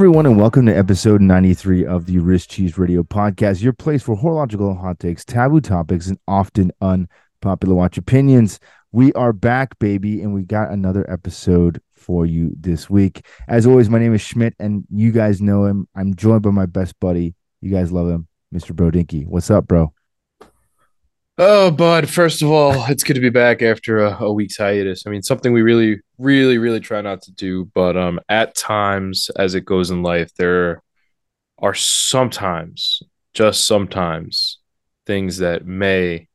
everyone, and welcome to episode 93 of the Wrist Cheese Radio podcast, your place for horological hot takes, taboo topics, and often unpopular watch opinions. We are back, baby, and we got another episode for you this week. As always, my name is Schmidt, and you guys know him. I'm joined by my best buddy. You guys love him, Mr. Brodinky. What's up, bro? Oh, bud, first of all, it's good to be back after a, a, week's hiatus. I mean, something we really, really, really try not to do, but um, at times, as it goes in life, there are sometimes, just sometimes, things that may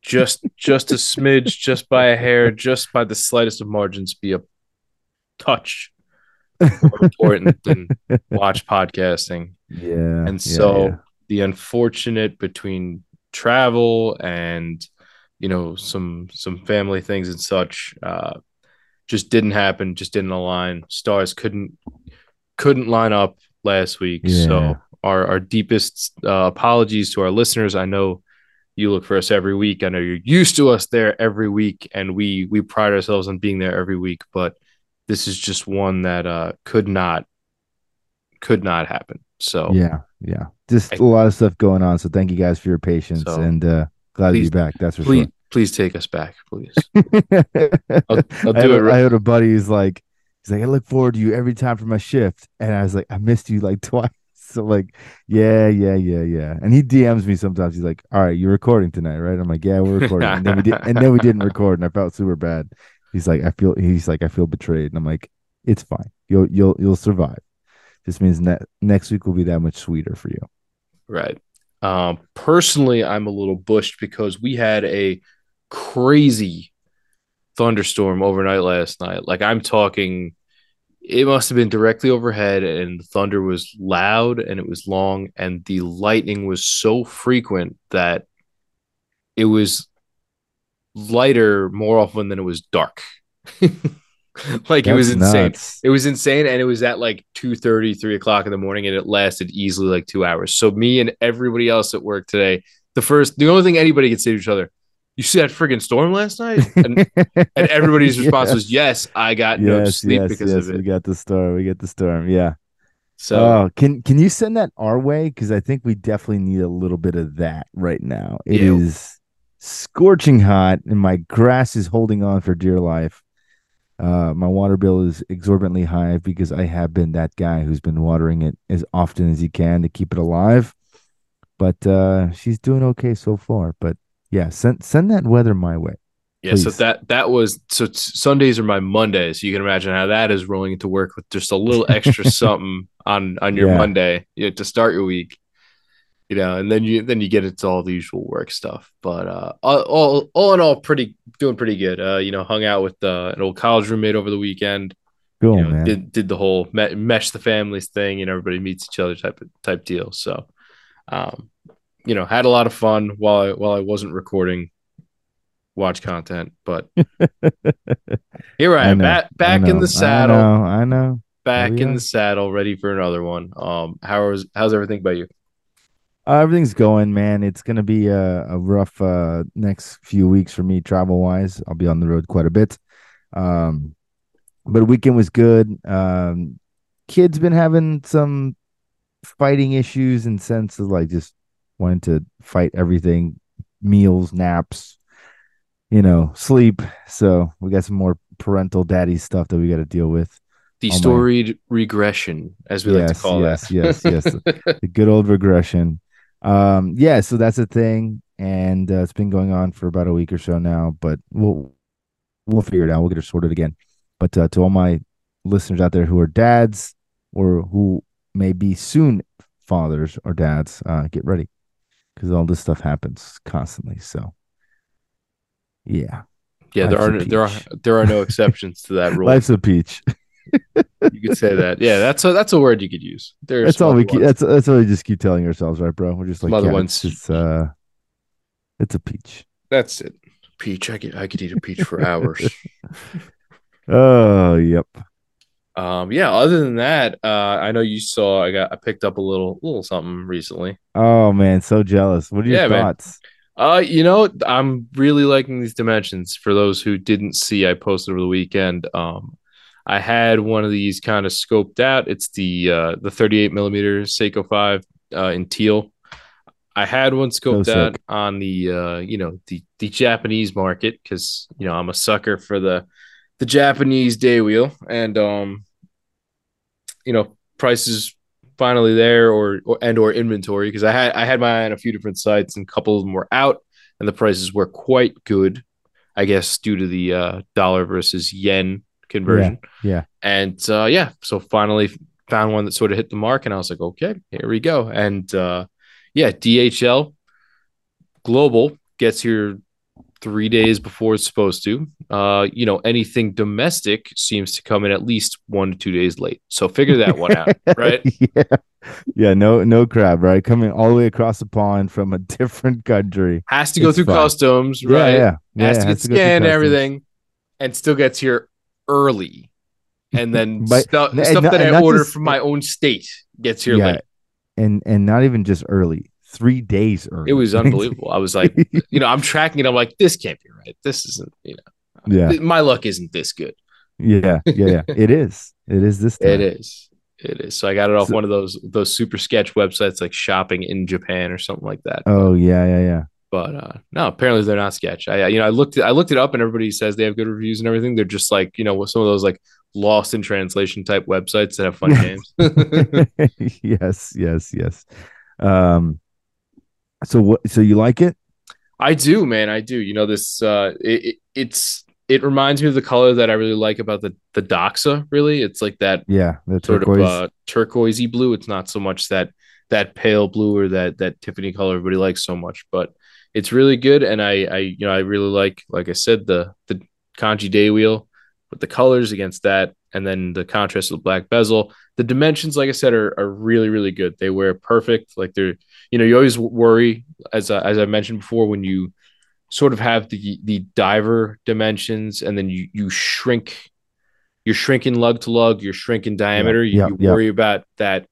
just, just a smidge, just by a hair, just by the slightest of margins, be a touch more important than watch podcasting. Yeah, and so yeah, the unfortunate between travel and you know some some family things and such uh just didn't happen just didn't align. Stars couldn't couldn't line up last week. Yeah. so our our deepest uh, apologies to our listeners. I know you look for us every week. I know you're used to us there every week and we we pride ourselves on being there every week but this is just one that uh could not could not happen so Yeah, yeah. Just a lot of stuff going on. So thank you guys for your patience So, and uh glad please- to be back. That's for please please take us back please. I'll, I'll do a- it right I had a buddy who's like, he's like, I look forward to you every time for my shift. And I was like, I missed you like twice. So like, yeah, yeah, yeah, yeah. And he DMs me sometimes. He's like, All right, you're recording tonight, right? I'm like, Yeah, we're recording. And then we did and then we didn't record and I felt super bad. He's like, I feel he's like, I feel betrayed. And I'm like, it's fine. You'll you'll you'll survive. This means ne- next week will be that much sweeter for you. Right. Um, personally, I'm a little bushed because we had a crazy thunderstorm overnight last night. Like I'm talking, it must have been directly overhead, and the thunder was loud and it was long, and the lightning was so frequent that it was lighter more often than it was dark. like it was insane. nuts. It was insane, and it was at like 2 3 o'clock in the morning, and it lasted easily like two hours. So me and everybody else at work today, the first, the only thing anybody could say to each other, "You see that friggin' storm last night?" And, and everybody's response was, "Yes, I got no sleep yes, because yes. of it. We got the storm. We get the storm. Yeah. So oh, can can you send that our way? Because I think we definitely need a little bit of that right now. It is scorching hot, and my grass is holding on for dear life. Uh, my water bill is exorbitantly high because I have been that guy who's been watering it as often as he can to keep it alive. But uh, she's doing okay so far. But yeah, send send that weather my way. yeah, so that that was so Sundays are my Mondays. You can imagine how that is rolling into work with just a little extra something on on your Yeah. Monday you know, to start your week. You know, and then you then you get into all the usual work stuff. But uh, all all, in all, pretty doing pretty good. Uh, you know, hung out with uh, an old college roommate over the weekend. Cool, you know, man. did did the whole me- mesh the families thing, and everybody meets each other type of type deal. So, um, you know, had a lot of fun while I while I wasn't recording watch content, but here I I am know, back I back in the saddle, I know. I know. back in the saddle, ready for another one. Um, how is how's everything by you? Uh, everything's going, man. It's gonna be a, a rough uh, next few weeks for me travel wise. I'll be on the road quite a bit. Um, but weekend was good. Um, kids been having some fighting issues in sense of like just wanting to fight everything, meals, naps, you know, sleep. So we got some more parental daddy stuff that we got to deal with. The Oh storied regression, as we like to Yes, call yes, yes, yes. the good old regression. Um, yeah, so that's a thing, and uh, it's been going on for about a week or so now. But we'll we'll figure it out. We'll get it sorted again. But uh, to all my listeners out there who are dads or who may be soon fathers or dads, uh, get ready because all this stuff happens constantly. So, yeah, yeah, there Life's a are there are there are no exceptions to that rule. life's a peach. You could say that. Yeah, that's a that's a word you could use. There's That's all we keep. That's that's all we just keep telling ourselves, right, bro? We're just like, yeah, ones- It's, uh, it's a peach. That's it. Peach. I could I could eat a peach for hours. Oh, yep. um, yeah. Other than that, uh, I know you saw. I got I picked up a little little something recently. Oh man, so jealous. What are your Yeah, man. thoughts? Uh, you know, I'm really liking these dimensions. For those who didn't see, I posted over the weekend. Um, I had one of these kind of scoped out. It's the uh, the 38 millimeter Seiko 5 uh, in teal. I had one scoped So out on the uh, you know the the Japanese market because you know I'm a sucker for the the Japanese day wheel and um you know prices finally there or, or and or inventory because I had I had my eye on a few different sites and a couple of them were out and the prices were quite good. I guess due to the uh, dollar versus yen conversion. Yeah. And uh, yeah, so finally found one that sort of hit the mark, and I was like, okay, here we go. And uh, yeah, DHL Global gets here three days before it's supposed to. Uh, you know, anything domestic seems to come in at least one to two days late. So figure that one out, right? yeah. Yeah. No, no crab, right? Coming all the way across the pond from a different country. Has to go It's through fine. customs, right? Yeah. yeah. has it to get scanned everything, and still gets here early. And then But- stuff, and stuff not- that and I order just- from my own state gets here Yeah. late. And and not even just early. Three days early. It was unbelievable. I was like, you know, I'm tracking it. I'm like, this can't be right. This isn't, you know, yeah. my luck isn't this good. Yeah. Yeah. Yeah. it is. It is this time. It is. It is. So I got it off So- one of those those super sketch websites like shopping in Japan or something like that. Oh yeah. Yeah. Yeah. But uh, no, apparently they're not sketch. I you know I looked I looked it up and everybody says they have good reviews and everything. They're just like you know some of those like lost in translation type websites that have fun games. yes. Yes. Yes. Um. So what? So you like it? I do, man. I do. You know this. Uh, it, it it's it reminds me of the color that I really like about the the Doxa. Really, it's like that Yeah. The sort turquoise. of uh, turquoisey blue. It's not so much that that pale blue or that that Tiffany color everybody likes so much, but it's really good. And I I you know I really like like I said the the kanji day wheel with the colors against that, and then the contrast of the black bezel. The dimensions, like I said, are are really really good. They wear perfect. Like they're you know you always worry as I, as I mentioned before when you sort of have the the diver dimensions and then you you shrink you're shrinking lug to lug, you're shrinking diameter. You, yeah, you yeah. worry about that,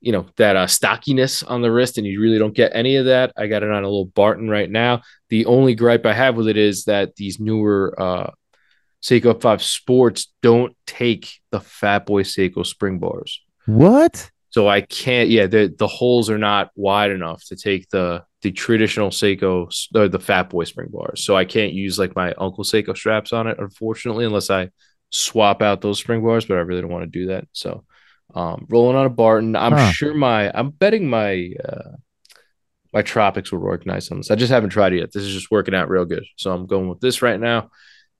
you know, that uh, stockiness on the wrist, and you really don't get any of that. I got it on a little Barton right now. The only gripe I have with it is that these newer uh, Seiko 5 Sports don't take the Fat Boy Seiko spring bars. What? So I can't. Yeah, the the holes are not wide enough to take the the traditional Seiko or the Fat Boy spring bars. So I can't use like my Uncle Seiko straps on it, unfortunately, unless I swap out those spring bars. But I really don't want to do that. So um, rolling on a Barton. I'm Huh. sure my. I'm betting my. Uh, my tropics will work nice on this. I just haven't tried it yet. This is just working out real good. So I'm going with this right now.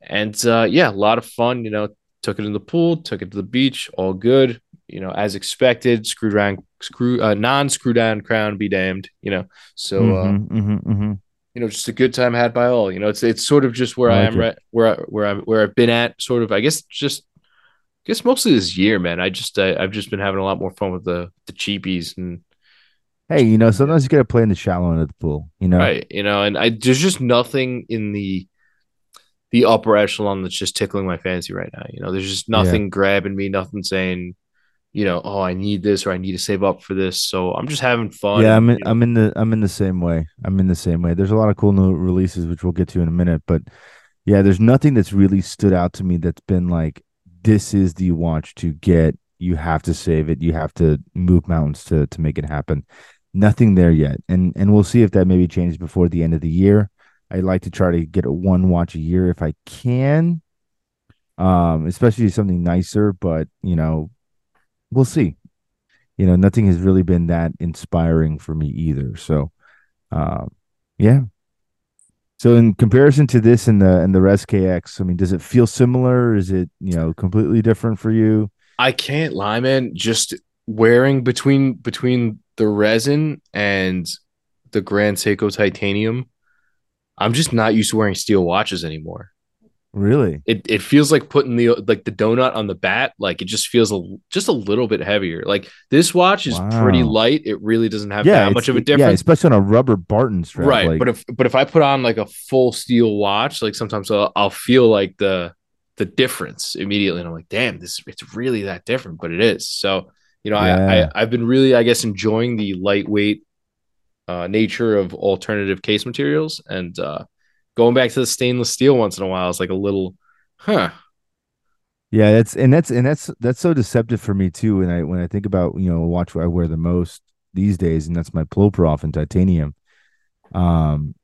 And uh, yeah, a lot of fun. You know, took it in the pool, took it to the beach, all good. You know, as expected, screw down, screw uh, non screw down crown be damned. You know, so uh, Mhm, mhm, mhm. you know, just a good time had by all. You know, it's it's sort of just where I I, like am it. right where I, where I'm where I've been at. Sort of, I guess, just I guess mostly this year, man. I just I, I've just been having a lot more fun with the the cheapies and Hey, you know, sometimes you gotta play in the shallow end of the pool. You know, right, you know, and I there's just nothing in the the upper echelon that's just tickling my fancy right now. You know, there's just nothing grabbing me, nothing saying, you know, oh, I need this or I need to save up for this. So I'm just having fun. yeah, I'm in, you know, I'm in the I'm in the same way. I'm in the same way. There's a lot of cool new releases which we'll get to in a minute, but yeah, there's nothing that's really stood out to me that's been like this is the watch to get. You have to save it. You have to move mountains to to make it happen. Nothing there yet, and and we'll see if that maybe changes before the end of the year. I'd like to try to get a one watch a year if I can, um, especially something nicer. But you know, we'll see. You know, nothing has really been that inspiring for me either. So, um, yeah. So in comparison to this and the and the Res KX, I mean, does it feel similar? Is it you know completely different for you? I can't lie, man. Just wearing between between the resin and the Grand Seiko titanium, I'm just not used to wearing steel watches anymore. Really? It it feels like putting the like the donut on the bat. Like it just feels a just a little bit heavier. Like this watch is pretty light. It really doesn't have yeah, that much of a difference. Yeah, especially on a rubber Barton strap. right like- but if but if i put on like a full steel watch like sometimes i'll, I'll feel like the the difference immediately and i'm like damn this it's really that different but it is so you know I, I i've been really i guess enjoying the lightweight uh nature of alternative case materials and uh going back to the stainless steel once in a while is like a little huh Yeah, that's and that's and that's that's so deceptive for me too. When I when I think about you know watch I wear the most these days, and that's my Ploprof in titanium. Um,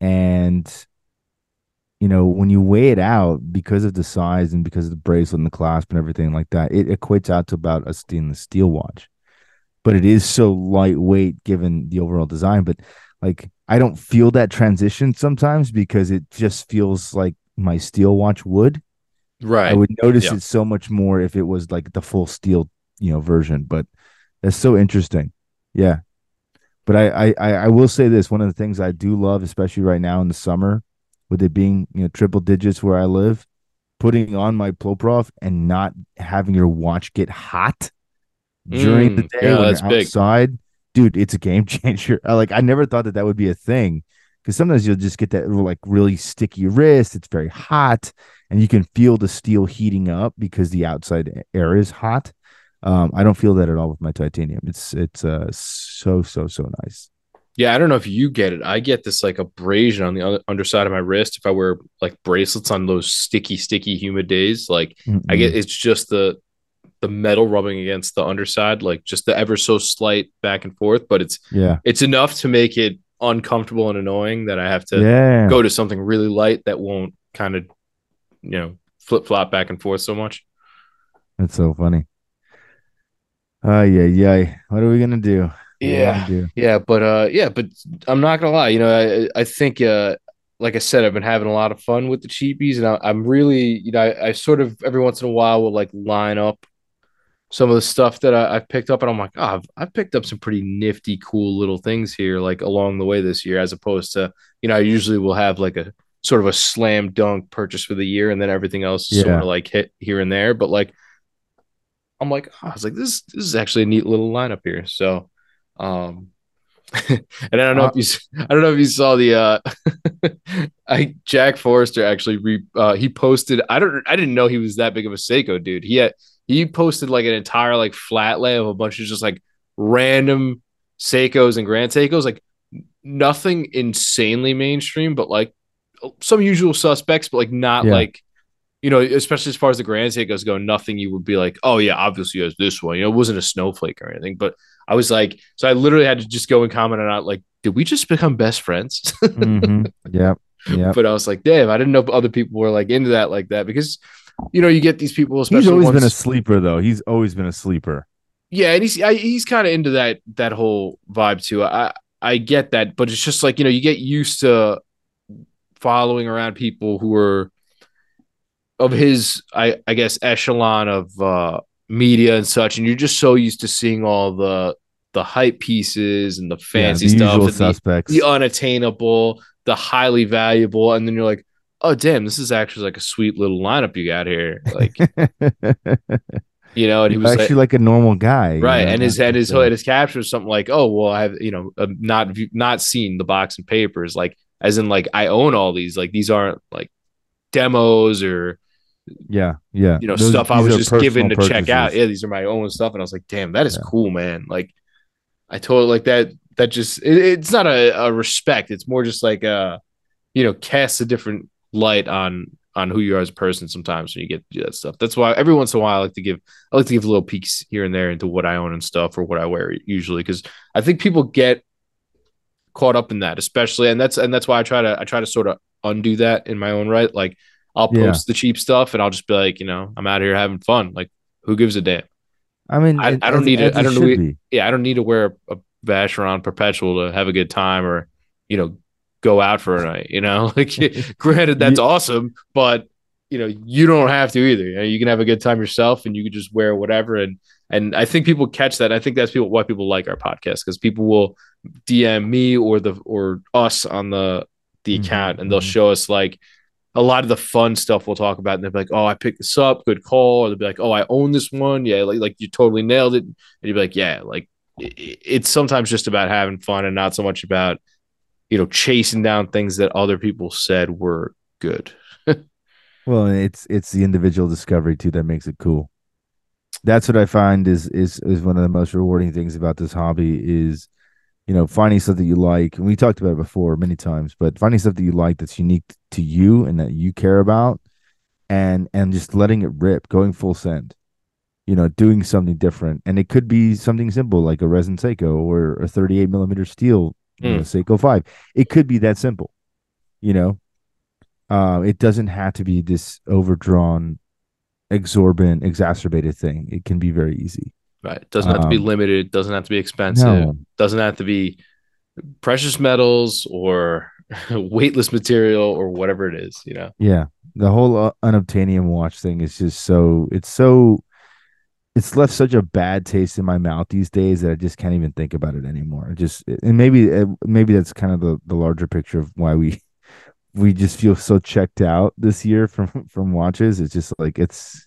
and you know when you weigh it out because of the size and because of the bracelet and the clasp and everything like that, it equates out to about a stainless steel watch. But it is so lightweight given the overall design. But like I don't feel that transition sometimes because it just feels like my steel watch would Right. I would notice Yeah. it so much more if it was like the full steel, you know, version. But that's so interesting. Yeah. But I, I, I will say this: one of the things I do love, especially right now in the summer, with it being you know triple digits where I live, putting on my Ploprof and not having your watch get hot during the Mm, day yeah, when that's you're big. outside, dude. It's a game changer. Like I never thought that that would be a thing because sometimes you'll just get that like really sticky wrist. It's very hot, and you can feel the steel heating up because the outside air is hot. Um, I don't feel that at all with my titanium. It's it's uh so so so nice. Yeah, I don't know if you get it. I get this like abrasion on the other, underside of my wrist if I wear like bracelets on those sticky, sticky, humid days. Like I get it's just the the metal rubbing against the underside, like just the ever so slight back and forth. But it's Yeah, it's enough to make it uncomfortable and annoying that I have to yeah. go to something really light that won't kind of you know flip flop back and forth so much. That's so funny. Uh yeah, yeah. What are we gonna do? What are gonna Yeah. do? Yeah, but uh yeah, but I'm not gonna lie, you know, I I think uh like I said, I've been having a lot of fun with the cheapies and I, I'm really, you know, I, I sort of every once in a while will like line up some of the stuff that I, I've picked up and I'm like, oh, I've, I've picked up some pretty nifty, cool little things here, like along the way this year, as opposed to, you know, I usually will have like a sort of a slam dunk purchase for the year and then everything else is sort of like hit here and there. But like I'm like, oh, I was like, this this is actually a neat little lineup here. So, um, and I don't know Uh, if you, I don't know if you saw the, uh, I Jack Forster actually re, uh, he posted. I don't, I didn't know he was that big of a Seiko dude. He had, he posted like an entire like flat lay of a bunch of just like random Seikos and Grand Seikos, like nothing insanely mainstream, but like some usual suspects, but like not Yeah. like you know, especially as far as the Grand Seikos go, nothing you would be like, oh yeah, obviously has this one. You know, it wasn't a snowflake or anything. But I was like, so I literally had to just go and comment on it, like, did we just become best friends? hmm Yep. Yep. but I was like, damn, I didn't know other people were like into that like that because you know you get these people, especially He's always been a sleeper though. He's always been a sleeper. yeah, and he's I, he's kind of into that that whole vibe too. I I get that, but it's just like you know you get used to following around people who are of his I I guess echelon of uh media and such, and you're just so used to seeing all the the hype pieces and the fancy yeah, the stuff, the, the unattainable, the highly valuable, and then you're like, oh damn, this is actually like a sweet little lineup you got here, like you know. And he was actually like, like, a normal guy, you right, know, and his and his just a- and his caption was something like, oh well, I have you know uh, not not seen the box and papers, like as in like I own all these, like these aren't like demos or yeah, yeah. you know Those- stuff I was just given to personal check out. Yeah, these are my own stuff, and I was like, damn, that is Yeah. cool, man. Like I told like that that just it, it's not a, a respect. It's more just like uh you know casts a different light on on who you are as a person sometimes when you get to do that stuff. That's why every once in a while I like to give I like to give little peeks here and there into what I own and stuff or what I wear usually because I think people get caught up in that, especially and that's and that's why I try to I try to sort of undo that in my own right. Like I'll Yeah. post the cheap stuff and I'll just be like, you know, I'm out here having fun. Like who gives a damn? I mean, I- it- I don't need it- I don't be. Yeah, I don't need to wear a Vacheron Perpetual to have a good time or, you know, go out for a night, you know? Like granted that's You- awesome, but you know, you don't have to either. You, know, you can have a good time yourself and you can just wear whatever and and I think people catch that. I think that's people why people like our podcast because people will DM me or the or us on the the Mhm, account and they'll mhm. show us like a lot of the fun stuff we'll talk about and they'll be like, Oh, I picked this up, good call. Or they'll be like, Oh, I own this one. Yeah, like like you totally nailed it. And you'd be like, Yeah, like i- i- it's sometimes just about having fun and not so much about, you know, chasing down things that other people said were good. Well, it's it's the individual discovery too that makes it cool. That's what I find is is is one of the most rewarding things about this hobby is, you know, finding something you like. And we talked about it before many times, but finding something you like that's unique to you and that you care about, and and just letting it rip, going full send. You know, doing something different, and it could be something simple like a resin Seiko or a 38 millimeter steel you know, Seiko five. It could be that simple. You know, uh, it doesn't have to be this overdrawn, exorbitant, exacerbated thing. It can be very easy. Right. It doesn't have to be Um, limited. Doesn't have to be expensive. No. Doesn't have to be precious metals or weightless material or whatever it is. You know. Yeah, the whole uh, unobtainium watch thing is just so it's so it's left such a bad taste in my mouth these days that I just can't even think about it anymore. It just and maybe maybe that's kind of the the larger picture of why we we just feel so checked out this year from from watches. It's just like it's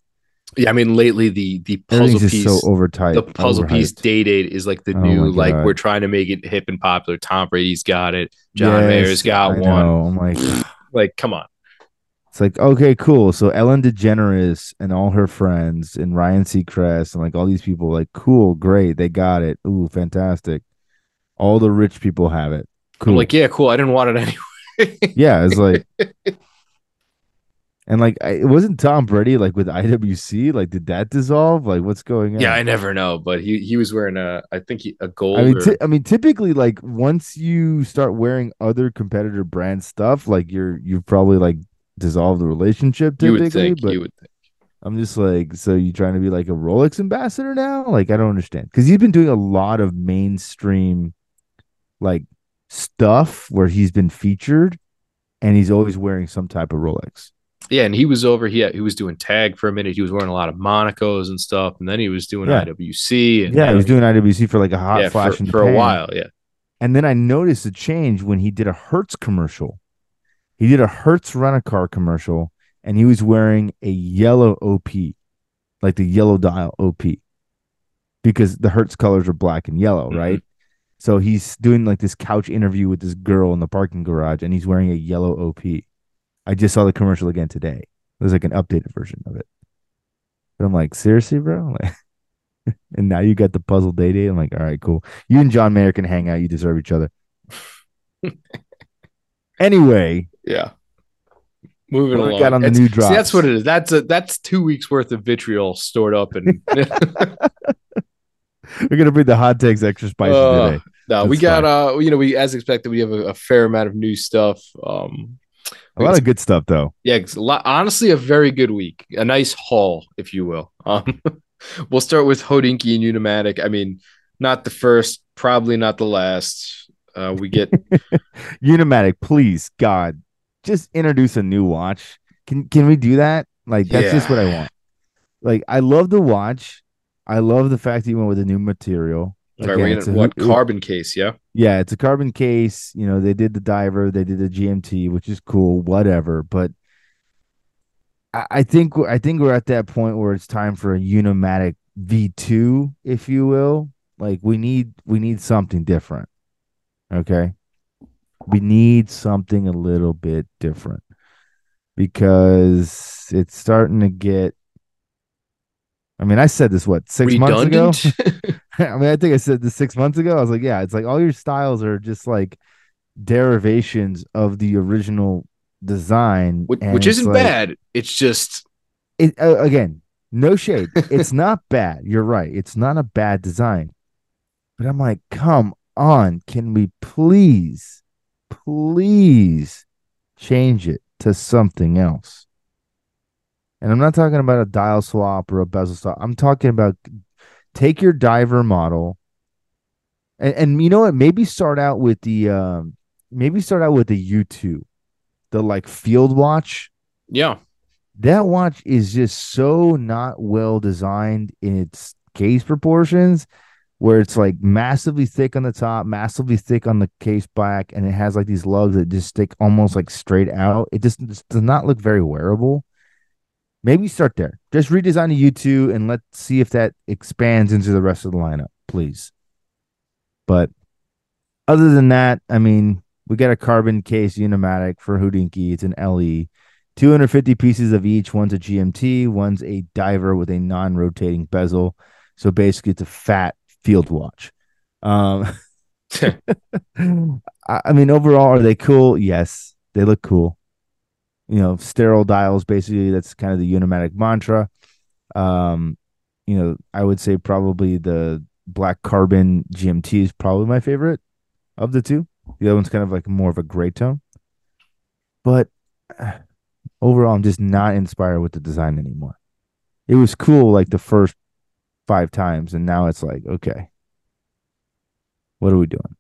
Yeah. I mean, lately the the puzzle piece. so overtight. the puzzle piece overhyped. day date is like the Oh new like we're trying to make it hip and popular. Tom Brady's got it. John Yes, Mayer's got I one. know. I'm like Like, come on. It's like, okay, cool. So Ellen DeGeneres and all her friends and Ryan Seacrest and like all these people, like, cool, great, they got it. Ooh, fantastic. All the rich people have it. Cool. I'm like, yeah, cool. I didn't want it anyway. yeah, it's like, and like, I, it wasn't Tom Brady like with IWC. Like, did that dissolve? Like, what's going on? yeah, I never know, but he he was wearing a I think he, a gold. I mean, or- I mean, typically, like once you start wearing other competitor brand stuff, like you're you've probably like dissolved the relationship. Typically, but You would think. I'm just like, so you trying to be like a Rolex ambassador now? Like, I don't understand because he's been doing a lot of mainstream, like stuff where he's been featured, and he's always wearing some type of Rolex. Yeah, and he was over. He he was doing tag for a minute. He was wearing a lot of Monaco's and stuff, and then he was doing Yeah. IWC. And Yeah, he was doing IWC for like a hot yeah, flash for, for a while. Yeah, And then I noticed a change when he did a Hertz commercial. He did a Hertz rent a car commercial and he was wearing a yellow OP, like the yellow dial OP, because the Hertz colors are black and yellow, Mhm. right? So he's doing like this couch interview with this girl in the parking garage and he's wearing a yellow OP. I just saw the commercial again today. It was like an updated version of it. But I'm like, seriously, bro? Like, and now you got the puzzle day day. I'm like, all right, cool. You and John Mayer can hang out. You deserve each other. anyway, yeah. Moving What along. got on the It's- new see, that's what it is. That's a that's two weeks worth of vitriol stored up, and we're gonna bring the hot takes extra spicy Uh, today. no, we That's got uh, you know, we as expected, we have a, a fair amount of new stuff. Um, A lot of good stuff though. yeah, it's a lot, honestly, a very good week, a nice haul, if you will. Um, we'll start with Hodinkee and Unimatic. I mean, not the first, probably not the last. Uh, we get Unimatic, please, God, just introduce a new watch. Can can we do that? Like that's just what I want. Like I love the watch. I love the fact that you went with a new material. Right, Again, we're it's a- what carbon case? Yeah, Yeah, it's a carbon case. You know, they did the diver, they did the GMT, which is cool, whatever. But I, I think I think we're at that point where it's time for a Unimatic V2, if you will. Like we need we need something different. Okay. We need something a little bit different because it's starting to get I mean, I said this what six months ago. I mean, I think I said this six months ago. I was like, yeah, it's like all your styles are just like derivations of the original design, which, which isn't like- bad. It's just It uh, again, no shade. it's not bad. You're right. It's not a bad design, but I'm like, come on, can we please, please change it to something else? And I'm not talking about a dial swap or a bezel swap. I'm talking about take your diver model and, and you know what? Maybe start out with the um maybe start out with the U2, the like field watch. yeah. That watch is just so not well designed in its case proportions, where it's like massively thick on the top, massively thick on the case back, and it has like these lugs that just stick almost like straight out. It just, just does not look very wearable. Maybe start there. Just redesign the U2 and let's see if that expands into the rest of the lineup, please. But other than that, I mean, we got a carbon case Unimatic for Hodinkee. It's an LE. 250 pieces of each. One's a GMT, one's a diver with a non-rotating bezel. So basically, it's a fat field watch. Um, I mean, overall, are they cool? Yes, they look cool. you know, sterile dials. Basically, that's kind of the Unimatic mantra. Um, you know, I would say probably the black carbon GMT is probably my favorite of the two. The other one's kind of like more of a gray tone. But uh, overall, I'm just not inspired with the design anymore. It was cool like the first five times, and now it's like, okay, what are we doing?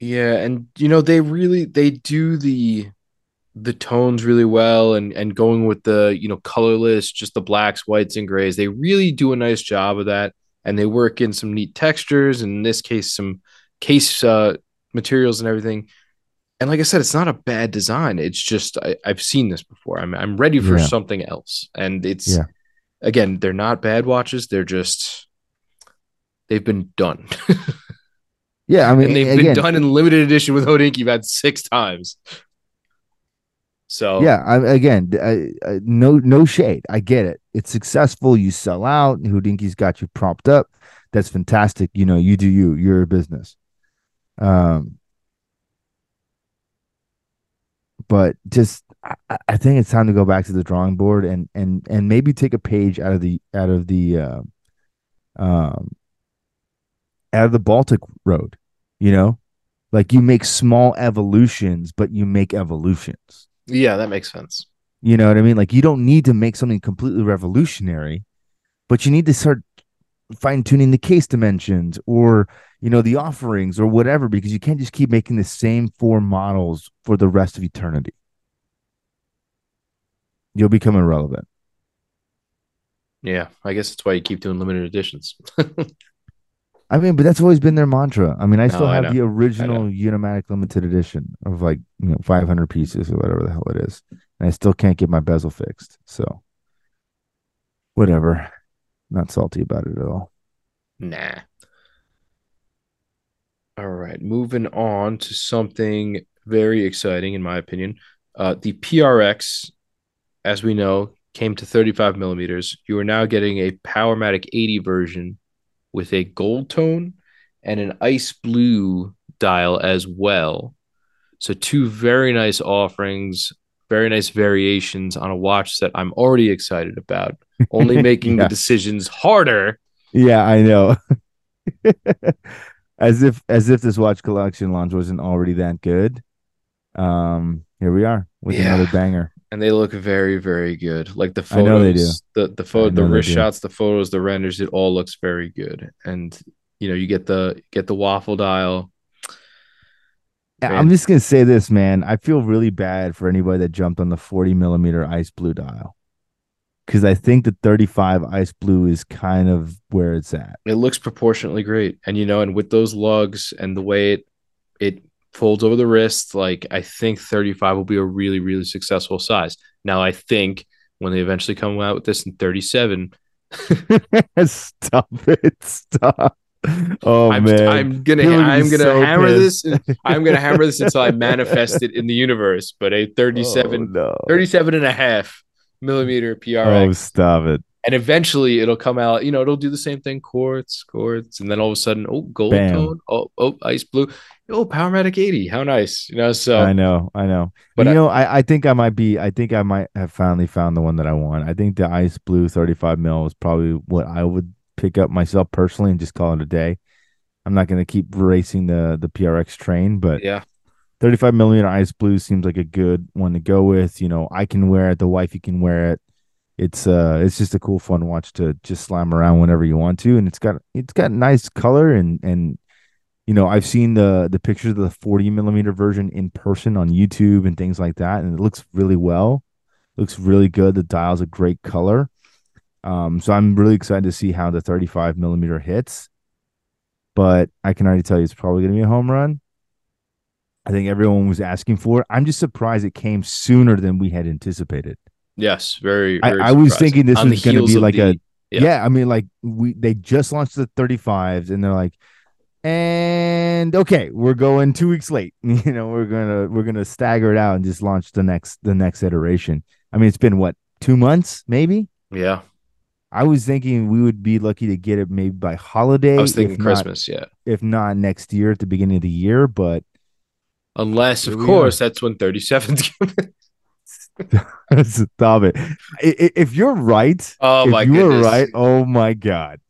Yeah, and you know they really they do the the tones really well and and going with the you know colorless just the blacks whites and grays they really do a nice job of that and they work in some neat textures and in this case some case uh, materials and everything and like i said it's not a bad design it's just I, have seen this before i'm, I'm ready for yeah. something else and it's yeah. Again they're not bad watches they're just they've been done yeah i mean and they've again, been done in limited edition with hodinkee had six times so yeah, I, again, I, I, no no shade. I get it. It's successful. You sell out. Hodinkee's got you propped up. That's fantastic. You know, you do you. You're a business. Um, but just I, I think it's time to go back to the drawing board and and and maybe take a page out of the out of the uh, um out of the Baltic Road. You know, like you make small evolutions, but you make evolutions. Yeah, that makes sense. You know what I mean? Like you don't need to make something completely revolutionary, but you need to start fine tuning the case dimensions or you know the offerings or whatever because you can't just keep making the same four models for the rest of eternity. You'll become irrelevant. Yeah, I guess that's why you keep doing limited editions. I mean, but that's always been their mantra. I mean, I still no, have I the original Unimatic limited edition of like you know 500 pieces or whatever the hell it is, and I still can't get my bezel fixed. So, whatever. Not salty about it at all. Nah. All right, moving on to something very exciting, in my opinion. Uh, the PRX, as we know, came to 35 millimeters. You are now getting a Powermatic 80 version with a gold tone and an ice blue dial as well. So two very nice offerings, very nice variations on a watch that I'm already excited about. Only making yeah. the decisions harder. Yeah, I know. as if as if this watch collection launch wasn't already that good. Um, here we are with yeah. another banger and they look very very good. Like the photos I know they do. the the photo the wrist shots the photos the renders it all looks very good. And you know you get the get the waffle dial. Man. i'm just gonna say this man. I feel really bad for anybody that jumped on the 40 millimeter ice blue dial. Because i think the 35 ice blue is kind of where it's at. It looks proportionately great. And you know and with those lugs and the way it it folds over the wrist. Like I think 35 will be a really, really successful size. Now I think when they eventually come out with this in 37. stop it. Stop. Oh I'm, man. I'm gonna I'm gonna so hammer pissed. this. I'm gonna hammer this until I manifest it in the universe. But a 37, oh, no. 37 and a half millimeter PRX. Oh, stop it and eventually it'll come out. You know, it'll do the same thing: quartz, quartz, and then all of a sudden, oh, gold Bam. tone, oh, oh, ice blue, oh, Powermatic eighty. How nice, you know. So I know, I know, but you I, know, I, I think I might be, I think I might have finally found the one that I want. I think the ice blue thirty five mil is probably what I would pick up myself personally and just call it a day. I'm not going to keep racing the the PRX train, but yeah. 35 millimeter ice blue seems like a good one to go with. You know, I can wear it. The wifey can wear it it's uh it's just a cool fun watch to just slam around whenever you want to and it's got it's got nice color and and you know i've seen the the pictures of the 40 millimeter version in person on youtube and things like that and it looks really well looks really good the dial's a great color um so i'm really excited to see how the 35 millimeter hits but i can already tell you it's probably going to be a home run i think everyone was asking for it i'm just surprised it came sooner than we had anticipated Yes, very. very I, I, was thinking this On was going to be like the, a yeah. yeah. I mean, like we they just launched the 35s, and they're like, and okay, we're going two weeks late. You know, we're gonna we're gonna stagger it out and just launch the next the next iteration. I mean, it's been what two months, maybe. Yeah. I was thinking we would be lucky to get it maybe by holiday. I was thinking Christmas, not, yeah. If not next year at the beginning of the year, but unless of course are. that's when 37's coming Stop it. If you're right, oh my you goodness. were right, oh my god.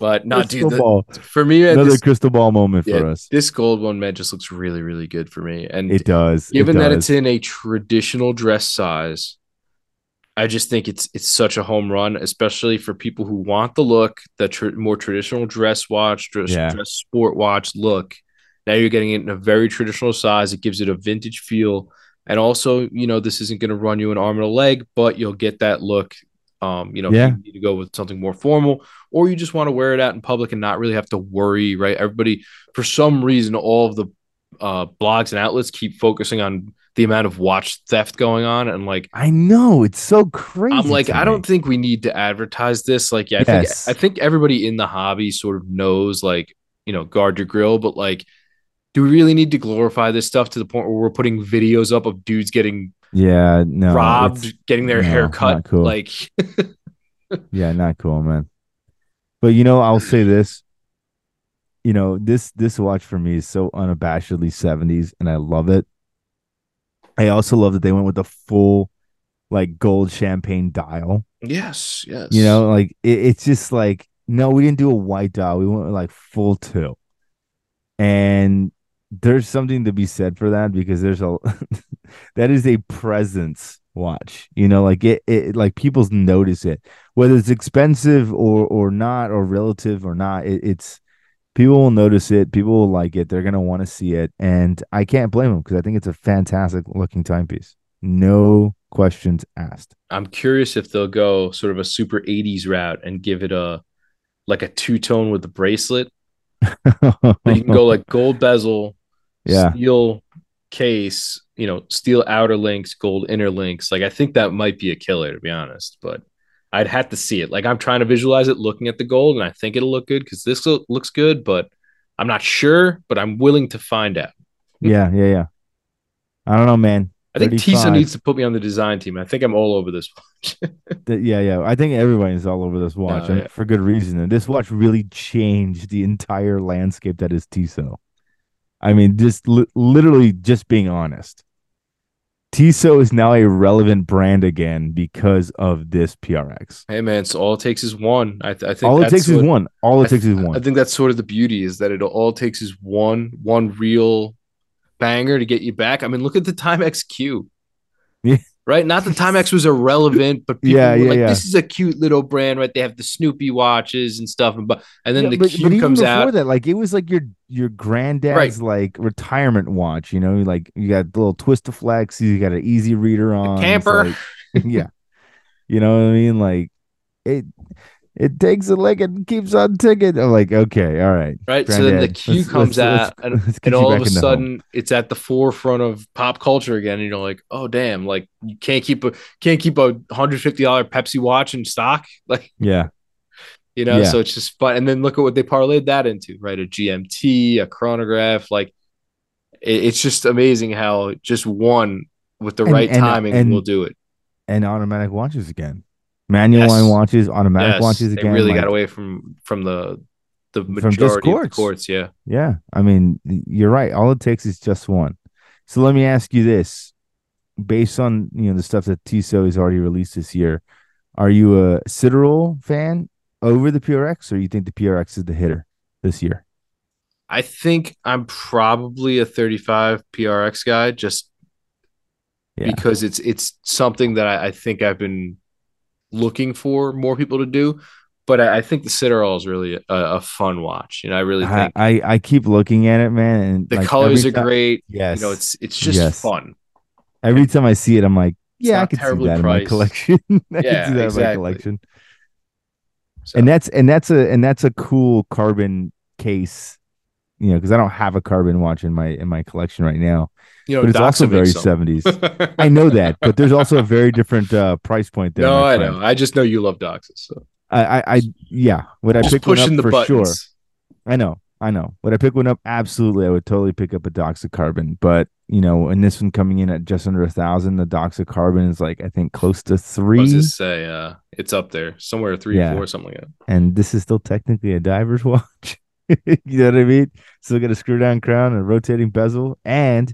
But not dude. The, for me, man, Another this, crystal ball moment yeah, for us. this gold one man just looks really, really good for me. And It does. it given that it's in a traditional dress size, I just think it's it's such a home run, especially for people who want the look, the tr- more traditional dress watch, dress, Yeah. dress sport watch look. Now you're getting it in a very traditional size. It gives it a vintage feel, and also, you know, this isn't going to run you an arm and a leg, but you'll get that look. Um, you know, Yeah. you need to go with something more formal, or you just want to wear it out in public and not really have to worry, right? Everybody, for some reason, all of the uh, blogs and outlets keep focusing on the amount of watch theft going on, and like I know it's so crazy. I'm like, I don't think we need to advertise this. Like, yeah, I Yes. think I think everybody in the hobby sort of knows, like, you know, guard your grill, but like, do we really need to glorify this stuff to the point where we're putting videos up of dudes getting Yeah, no. robbed, getting their no, hair cut? cool. Like, Yeah, not cool, man. But you know, I'll say this. You know, this this watch for me is so unabashedly 70s and I love it. I also love that they went with the full like gold champagne dial. yes, yes, You know, like it, it's just like no, we didn't do a white dial. We went with like full tilt. And there's something to be said for that because there's a that is a presence watch. You know, like it, it like people notice it. Whether it's expensive or or not or relative or not, it, it's people will notice it, people will like it, they're gonna want to see it. And I can't blame them because I think it's a fantastic looking timepiece. No questions asked. I'm curious if they'll go sort of a super 80s route and give it a like a two tone with the bracelet. So you can go like gold bezel, Yeah. steel case, you know, steel outer links, gold inner links. Like I think that might be a killer to be honest, but I'd have to see it. Like I'm trying to visualize it looking at the gold and I think it'll look good because this lo- looks good, but I'm not sure, but I'm willing to find out. yeah, yeah, yeah. I don't know, man. I think 35. Tissot needs to put me on the design team. I think I'm all over this watch. Yeah, yeah. I think everybody's all over this watch, oh, No, yeah. for good reason. And this watch really changed the entire landscape that is Tissot. I mean, just li- literally, just being honest, Tissot is now a relevant brand again because of this PRX. hey man, so all it takes is one. I, th- I think All it takes is one. All it I takes is one. I think that's sort of the beauty is that it all takes is one one real banger to get you back. I mean, look at the Timex Q. Right? Not that Timex was irrelevant, but people Yeah, were yeah, like, yeah. this is a cute little brand, right? They have the Snoopy watches and stuff. And, but, and then Yeah, the but, Q but comes before out. that, like it was like your your granddad's like retirement watch. You know, like you got the little Twist-O-Flex, you got an easy reader on it's camper. like- yeah, you know what I mean. Like it, it takes a leg and keeps on ticking. I'm like, okay, all right, Right. so then the Q let's- comes let's- out let's- and, and all of a in the home. sudden it's at the forefront of pop culture again. And you're like, oh damn, like you can't keep a can't keep a hundred fifty dollar Pepsi watch in stock. Like yeah, you know, Yeah. so it's just fun. And then look at what they parlayed that into, right? A GMT, a chronograph, like it, it's just amazing how just one with the And- right and- timing and- will do it. and automatic watches again, manual Yes. line watches, automatic Yes, watches they again. really like- got away from from the the just majority of the quartz. Yeah. Yeah, I mean, you're right. All it takes is just one. So let me ask you this: based on you know the stuff that Tissot has already released this year, are you a Citadel fan over the PRX, or you think the PRX is the hitter this year? I think I'm probably a 35 PRX guy just Yeah. because it's it's something that I, I think I've been looking for more people to do. But I, I think the Citadel is really a, a fun watch. You know, I really I, think I I keep looking at it, man, and the like, colors are every ti- great. Yes, You know, it's it's just Yes. fun. every time I see it, I'm like, yeah, I could see that in my collection. I Yeah, see that in my exactly. collection. So, and that's and that's a and that's a cool carbon case you know because i don't have a carbon watch in my in my collection right now you know, but it's also very 70s i know that but there's also a very different uh price point there no, I friend. know. I just know you love Doxas. So I, I i yeah would i just pick one up the for sure i know i know would i pick one up absolutely i would totally pick up a doxa carbon but you know and this one coming in at just under a thousand the doxa carbon is like i think close to I was three just say, uh, it's up there somewhere three, Yeah. four, something like that. and this is still technically a diver's watch. you know what I mean? Still got a screw down crown and a rotating bezel, and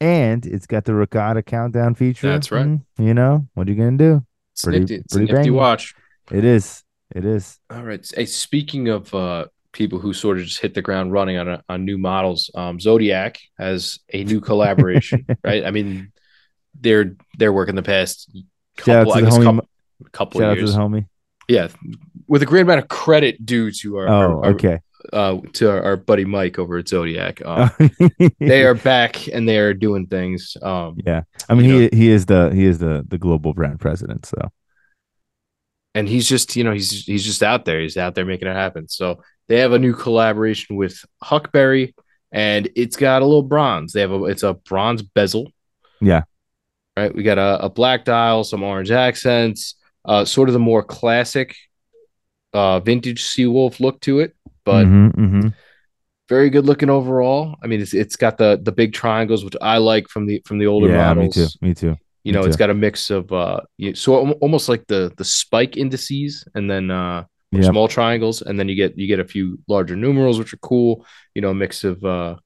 and it's got the regatta countdown feature. That's right. You know what are you gonna do? It's Pretty- nifty. It's pretty nifty watch. It is. It is. All right. Hey, speaking of uh, people who sort of just hit the ground running on a, on new models, um, Zodiac has a new collaboration, right? I mean, their their work in the past couple, I guess, homie. couple, couple Shout out of to the years. homie. Yeah, with a great amount of credit due to our, Oh, our, our- okay. Uh, to our, our buddy Mike over at Zodiac. Um, they are back and they are doing things. Um, Yeah, I mean he he is the he is the the global brand president. So and he's just you know he's he's just out there he's out there making it happen so they have a new collaboration with huckberry and it's got a little bronze they have a it's a bronze bezel Yeah. right we got a, a black dial some orange accents uh sort of the more classic uh vintage seawolf look to it but Mhm, mhm. very good looking overall i mean it's it's got the the big triangles which i like from the from the older yeah, models me too, me too. you Me know, it's got a mix of uh, so almost like the the spike indices, and then uh, Yep. small triangles, and then you get you get a few larger numerals, which are cool. You know, a mix of uh,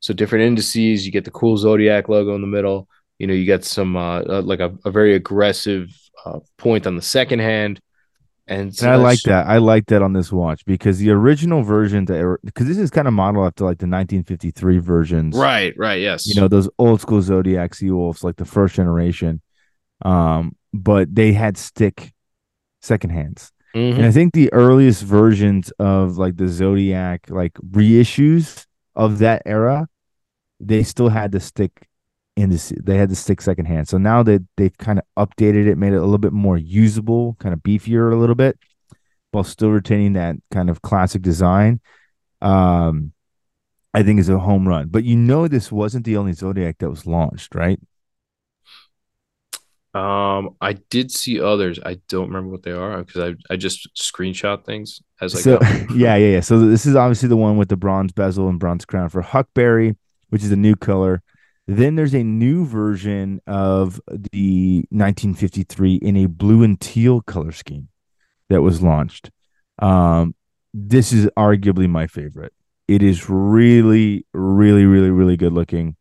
so different indices. You get the cool zodiac logo in the middle. You know, you get some uh, uh like a, a very aggressive uh, point on the second hand, and, so And I like that. I like that on this watch because the original version that because this is kind of modeled after like the 1953 versions. Right, right, yes. You know, those old school Zodiac Sea Wolves, like the first generation. Um, but they had stick second hands. Mhm. And I think the earliest versions of like the Zodiac like reissues of that era, they still had the stick in this they had the stick second hand. So now that they've kind of updated it, made it a little bit more usable, kind of beefier a little bit, while still retaining that kind of classic design. Um I think is a home run. But you know this wasn't the only Zodiac that was launched, right? Um, I did see others. I don't remember what they are because I I just screenshot things as I so go. yeah, yeah, yeah. So this is obviously the one with the bronze bezel and bronze crown for Huckberry, which is a new color. Then there's a new version of the 1953 in a blue and teal color scheme that was launched. Um, this is arguably my favorite. It is really, really, really, really good looking.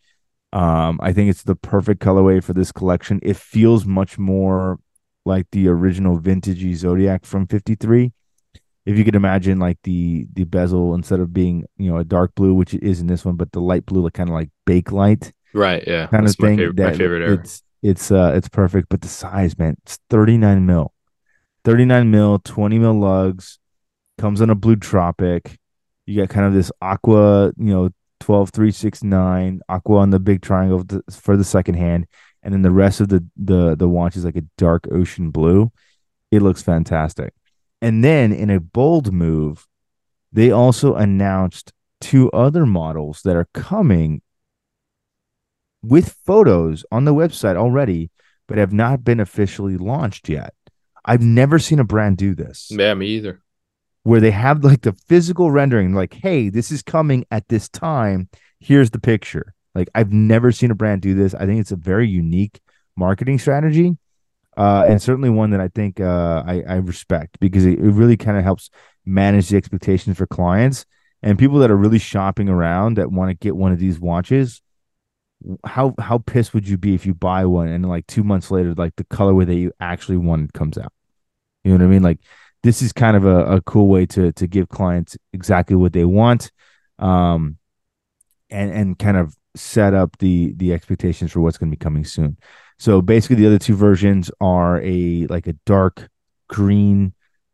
Um, I think it's the perfect colorway for this collection. It feels much more like the original vintagey Zodiac from 53 if you could imagine like the the bezel instead of being you know a dark blue which it is in this one but the light blue like kind of like Bakelite Right, yeah. kind That's of thing my favorite, my favorite era. it's it's uh it's perfect but the size man it's 39 mil 39 mil 20 mil lugs comes on a blue tropic you got kind of this aqua you know 12 3 6 9 aqua on the big triangle for the second hand and then the rest of the the the watch is like a dark ocean blue it looks fantastic and then in a bold move they also announced two other models that are coming with photos on the website already, but have not been officially launched yet. I've never seen a brand do this Yeah, me either. where they have like the physical rendering, like, hey, this is coming at this time. Here's the picture. Like, I've never seen a brand do this. I think it's a very unique marketing strategy. Uh, and certainly one that I think uh, I, I respect because it, it really kind of helps manage the expectations for clients and people that are really shopping around that want to get one of these watches. How how pissed would you be if you buy one and like two months later, like the colorway that you actually wanted comes out? You know what I mean? Like this is kind of a, a cool way to to give clients exactly what they want um and and kind of set up the the expectations for what's going to be coming soon so basically the other two versions are a like a dark green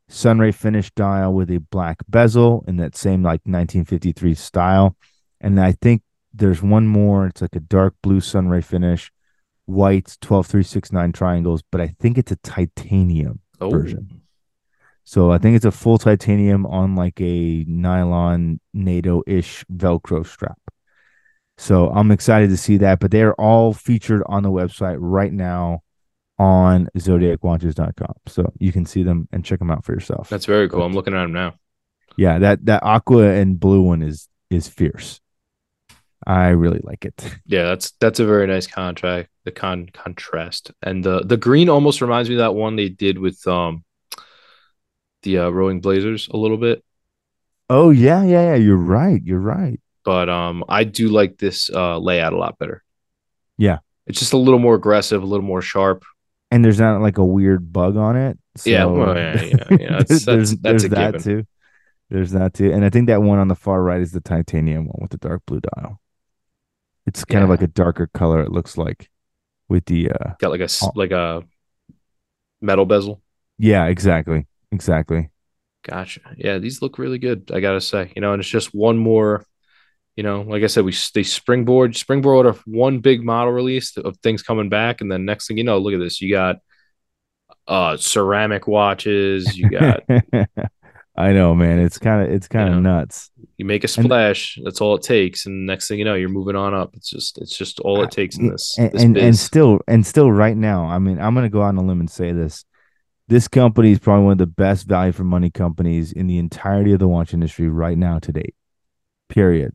sunray finish dial with a black bezel in that same like 1953 style and i think there's one more it's like a dark blue sunray finish white 12369 triangles but i think it's a titanium Oh, version. So I think it's a full titanium on like a nylon NATO-ish Velcro strap. So I'm excited to see that. But they're all featured on the website right now on zodiacwatches.com. So you can see them and check them out for yourself. that's very cool. I'm looking at them now. yeah, that that aqua and blue one is is fierce. I really like it. Yeah, that's that's a very nice contract. The con contrast and the the green almost reminds me of that one they did with um the uh, rowing blazers a little bit. Oh yeah, yeah, yeah. You're right. You're right. But um, I do like this uh layout a lot better. Yeah. It's just a little more aggressive, a little more sharp. And there's not like a weird bug on it. So yeah, well, yeah, yeah, yeah. That's, there's that's, that's there's that given. too. There's that too. And I think that one on the far right is the titanium one with the dark blue dial. It's kind of like a darker color, it looks like, with the uh Got like a like a metal bezel. yeah, exactly. Exactly. Gotcha. Yeah, these look really good. I gotta say, you know, and it's just one more. You know, like I said, we they springboard springboard of one big model release of things coming back, and then next thing you know, look at this. You got uh ceramic watches. You got I know, man. It's kind of it's kind of Yeah. nuts. you make a And- splash. That's all it takes, and next thing you know, you're moving on up. It's just it's just all it takes in this. and this and, and still and still right now i mean i'm going to go out on a limb and say this this company is probably one of the best value for money companies in the entirety of the watch industry right now to date period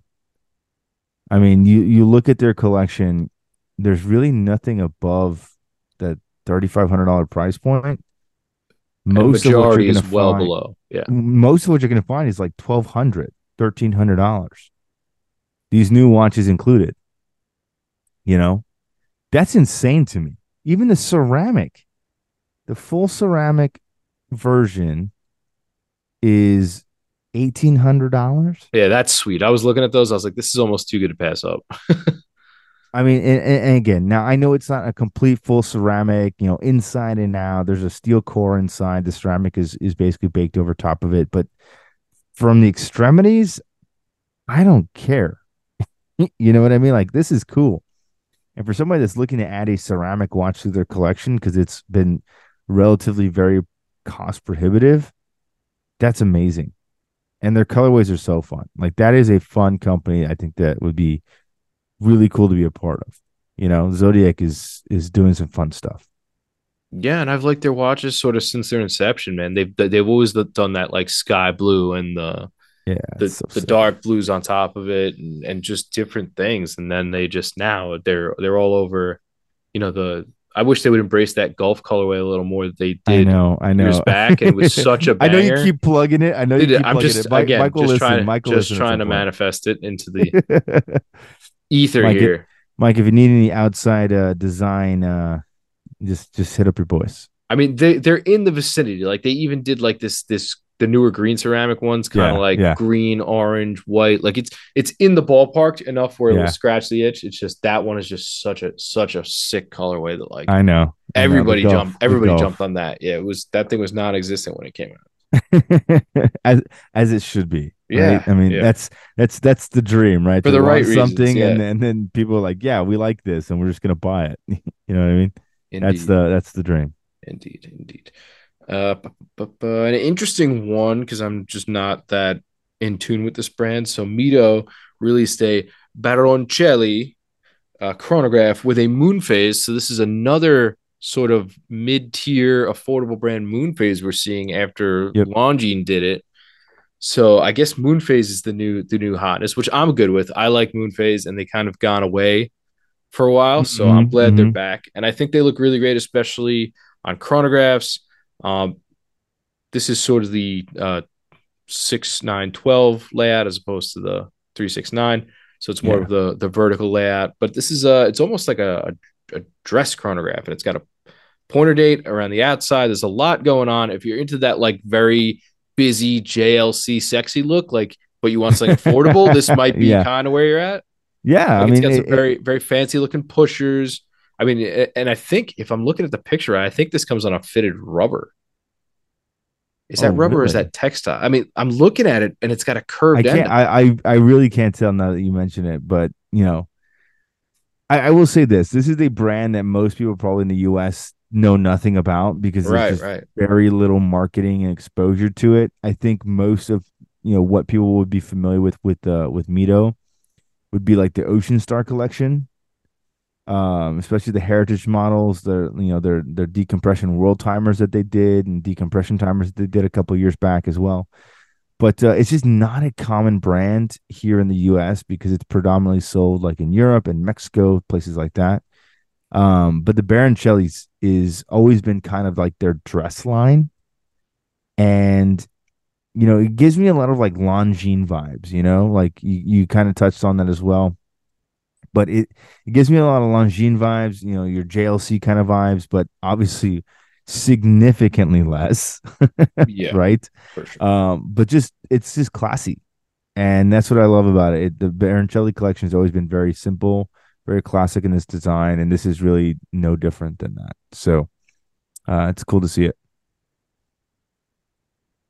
i mean you you look at their collection there's really nothing above that $3500 price point And most of what majority you're is well find below. Yeah. most of what you're going to find is like $1200 $1300 these new watches included you know that's insane to me even the ceramic the full ceramic version is $1800 Yeah, that's sweet. I was looking at those. I was like, this is almost too good to pass up. I mean, and, and again, now I know it's not a complete full ceramic, you know, inside and out. There's a steel core inside. The ceramic is is basically baked over top of it, but from the extremities, I don't care. you know what I mean? Like this is cool. And for somebody that's looking to add a ceramic watch to their collection because it's been relatively very cost prohibitive, that's amazing. And their colorways are so fun. Like that is a fun company. I think that would be really cool to be a part of. You know, Zodiac is is doing some fun stuff. Yeah, and I've liked their watches sort of since their inception, man. They've they've always done that like sky blue and the Yeah, the, so the dark blues on top of it and, and just different things. And then they just now they're they're all over, you know, the I wish they would embrace that golf colorway a little more that they did. I know, I know. years back, and it was such a I know you keep plugging it. I know you Dude, keep I'm plugging just it. Again Michael, just listen. trying to Michael, just trying to point. manifest it into the ether Mike, it- here. Mike, if you need any outside uh, design, uh, just just hit up your boys. I mean, they they're in the vicinity. Like they even did like this this the newer green ceramic ones, kind of Yeah, like yeah. green, orange, white. Like it's it's in the ballpark enough where it Yeah. will scratch the itch. It's just that one is just such a such a sick colorway that like I know. I know, everybody golf- jumped everybody jumped on that. Yeah, it was that thing was non-existent when it came out. as as it should be. Yeah, right? I mean yeah. that's that's that's the dream, right? For To the right launch reasons, something, and yeah. then then people are like, yeah, we like this, and we're just gonna buy it. you know what I mean? That's the that's the dream. Indeed, indeed. Uh, bu- bu- bu- an interesting one because I'm just not that in tune with this brand. So Mido released a Baroncelli uh, chronograph with a moon phase. So this is another sort of mid-tier affordable brand moon phase we're seeing after Yep. Longines did it. So I guess moon phase is the new the new hotness, which I'm good with. I like moon phase, and they kind of gone away for a while. So I'm Mhm, glad they're mhm. back, and I think they look really great, especially on chronographs. Um, this is sort of the uh, six nine twelve layout as opposed to the three six nine. So it's more Yeah. of the the vertical layout, but this is a it's almost like a, a dress chronograph, and it's got a pointer date around the outside. There's a lot going on. If you're into that like very busy JLC sexy look, like but you want something affordable, this might be Yeah. kind of where you're at. Yeah, Like I it's mean, got some it- very very fancy looking pushers. I mean, and I think if I'm looking at the picture, I think this comes on a fitted rubber. Is that Oh, rubber or is that textile? I mean, I'm looking at it and it's got a curved end. can't. I, I I really can't tell now that you mention it, but you know, I, I will say this: this is a brand that most people probably in the U.S. know nothing about because there's right, just right. very little marketing and exposure to it. I think most of you know what people would be familiar with with uh, with Mido would be like the Ocean Star collection, um, especially the heritage models. Their you know their their decompression world timers that they did and decompression timers that they did a couple years back as well. But uh, it's just not a common brand here in the U.S. because it's predominantly sold like in Europe and Mexico, places like that. Um, but the Baroncelli's is always been kind of like their dress line, and you know it gives me a lot of like Longines vibes. You know, like you you kind of touched on that as well. but it it gives me a lot of Longines vibes, you know, your JLC kind of vibes, but obviously significantly less, Yeah, right? for sure. Um, but just it's just classy, and that's what I love about it. it the Baroncelli collection has always been very simple, very classic in its design, and this is really no different than that. So, uh, it's cool to see it.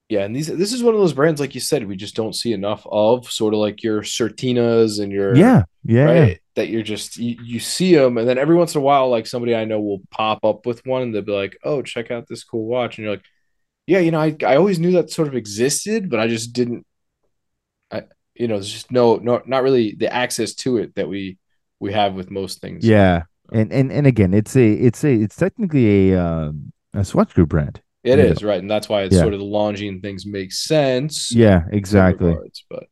Yeah, and these this is one of those brands, like you said, we just don't see enough of. Sort of like your Certinas and your Yeah, yeah, yeah. right that you're just you, you see them, and then every once in a while, like somebody I know will pop up with one, and they'll be like, "Oh, check out this cool watch," and you're like, "Yeah, you know, I I always knew that sort of existed, but I just didn't, I you know, there's just no no not really the access to it that we we have with most things." Yeah, and and and again, it's a it's a it's technically a um a Swatch Group brand. It is know. right, and that's why it's Yeah. sort of the Longines things make sense. Yeah, exactly. regards, but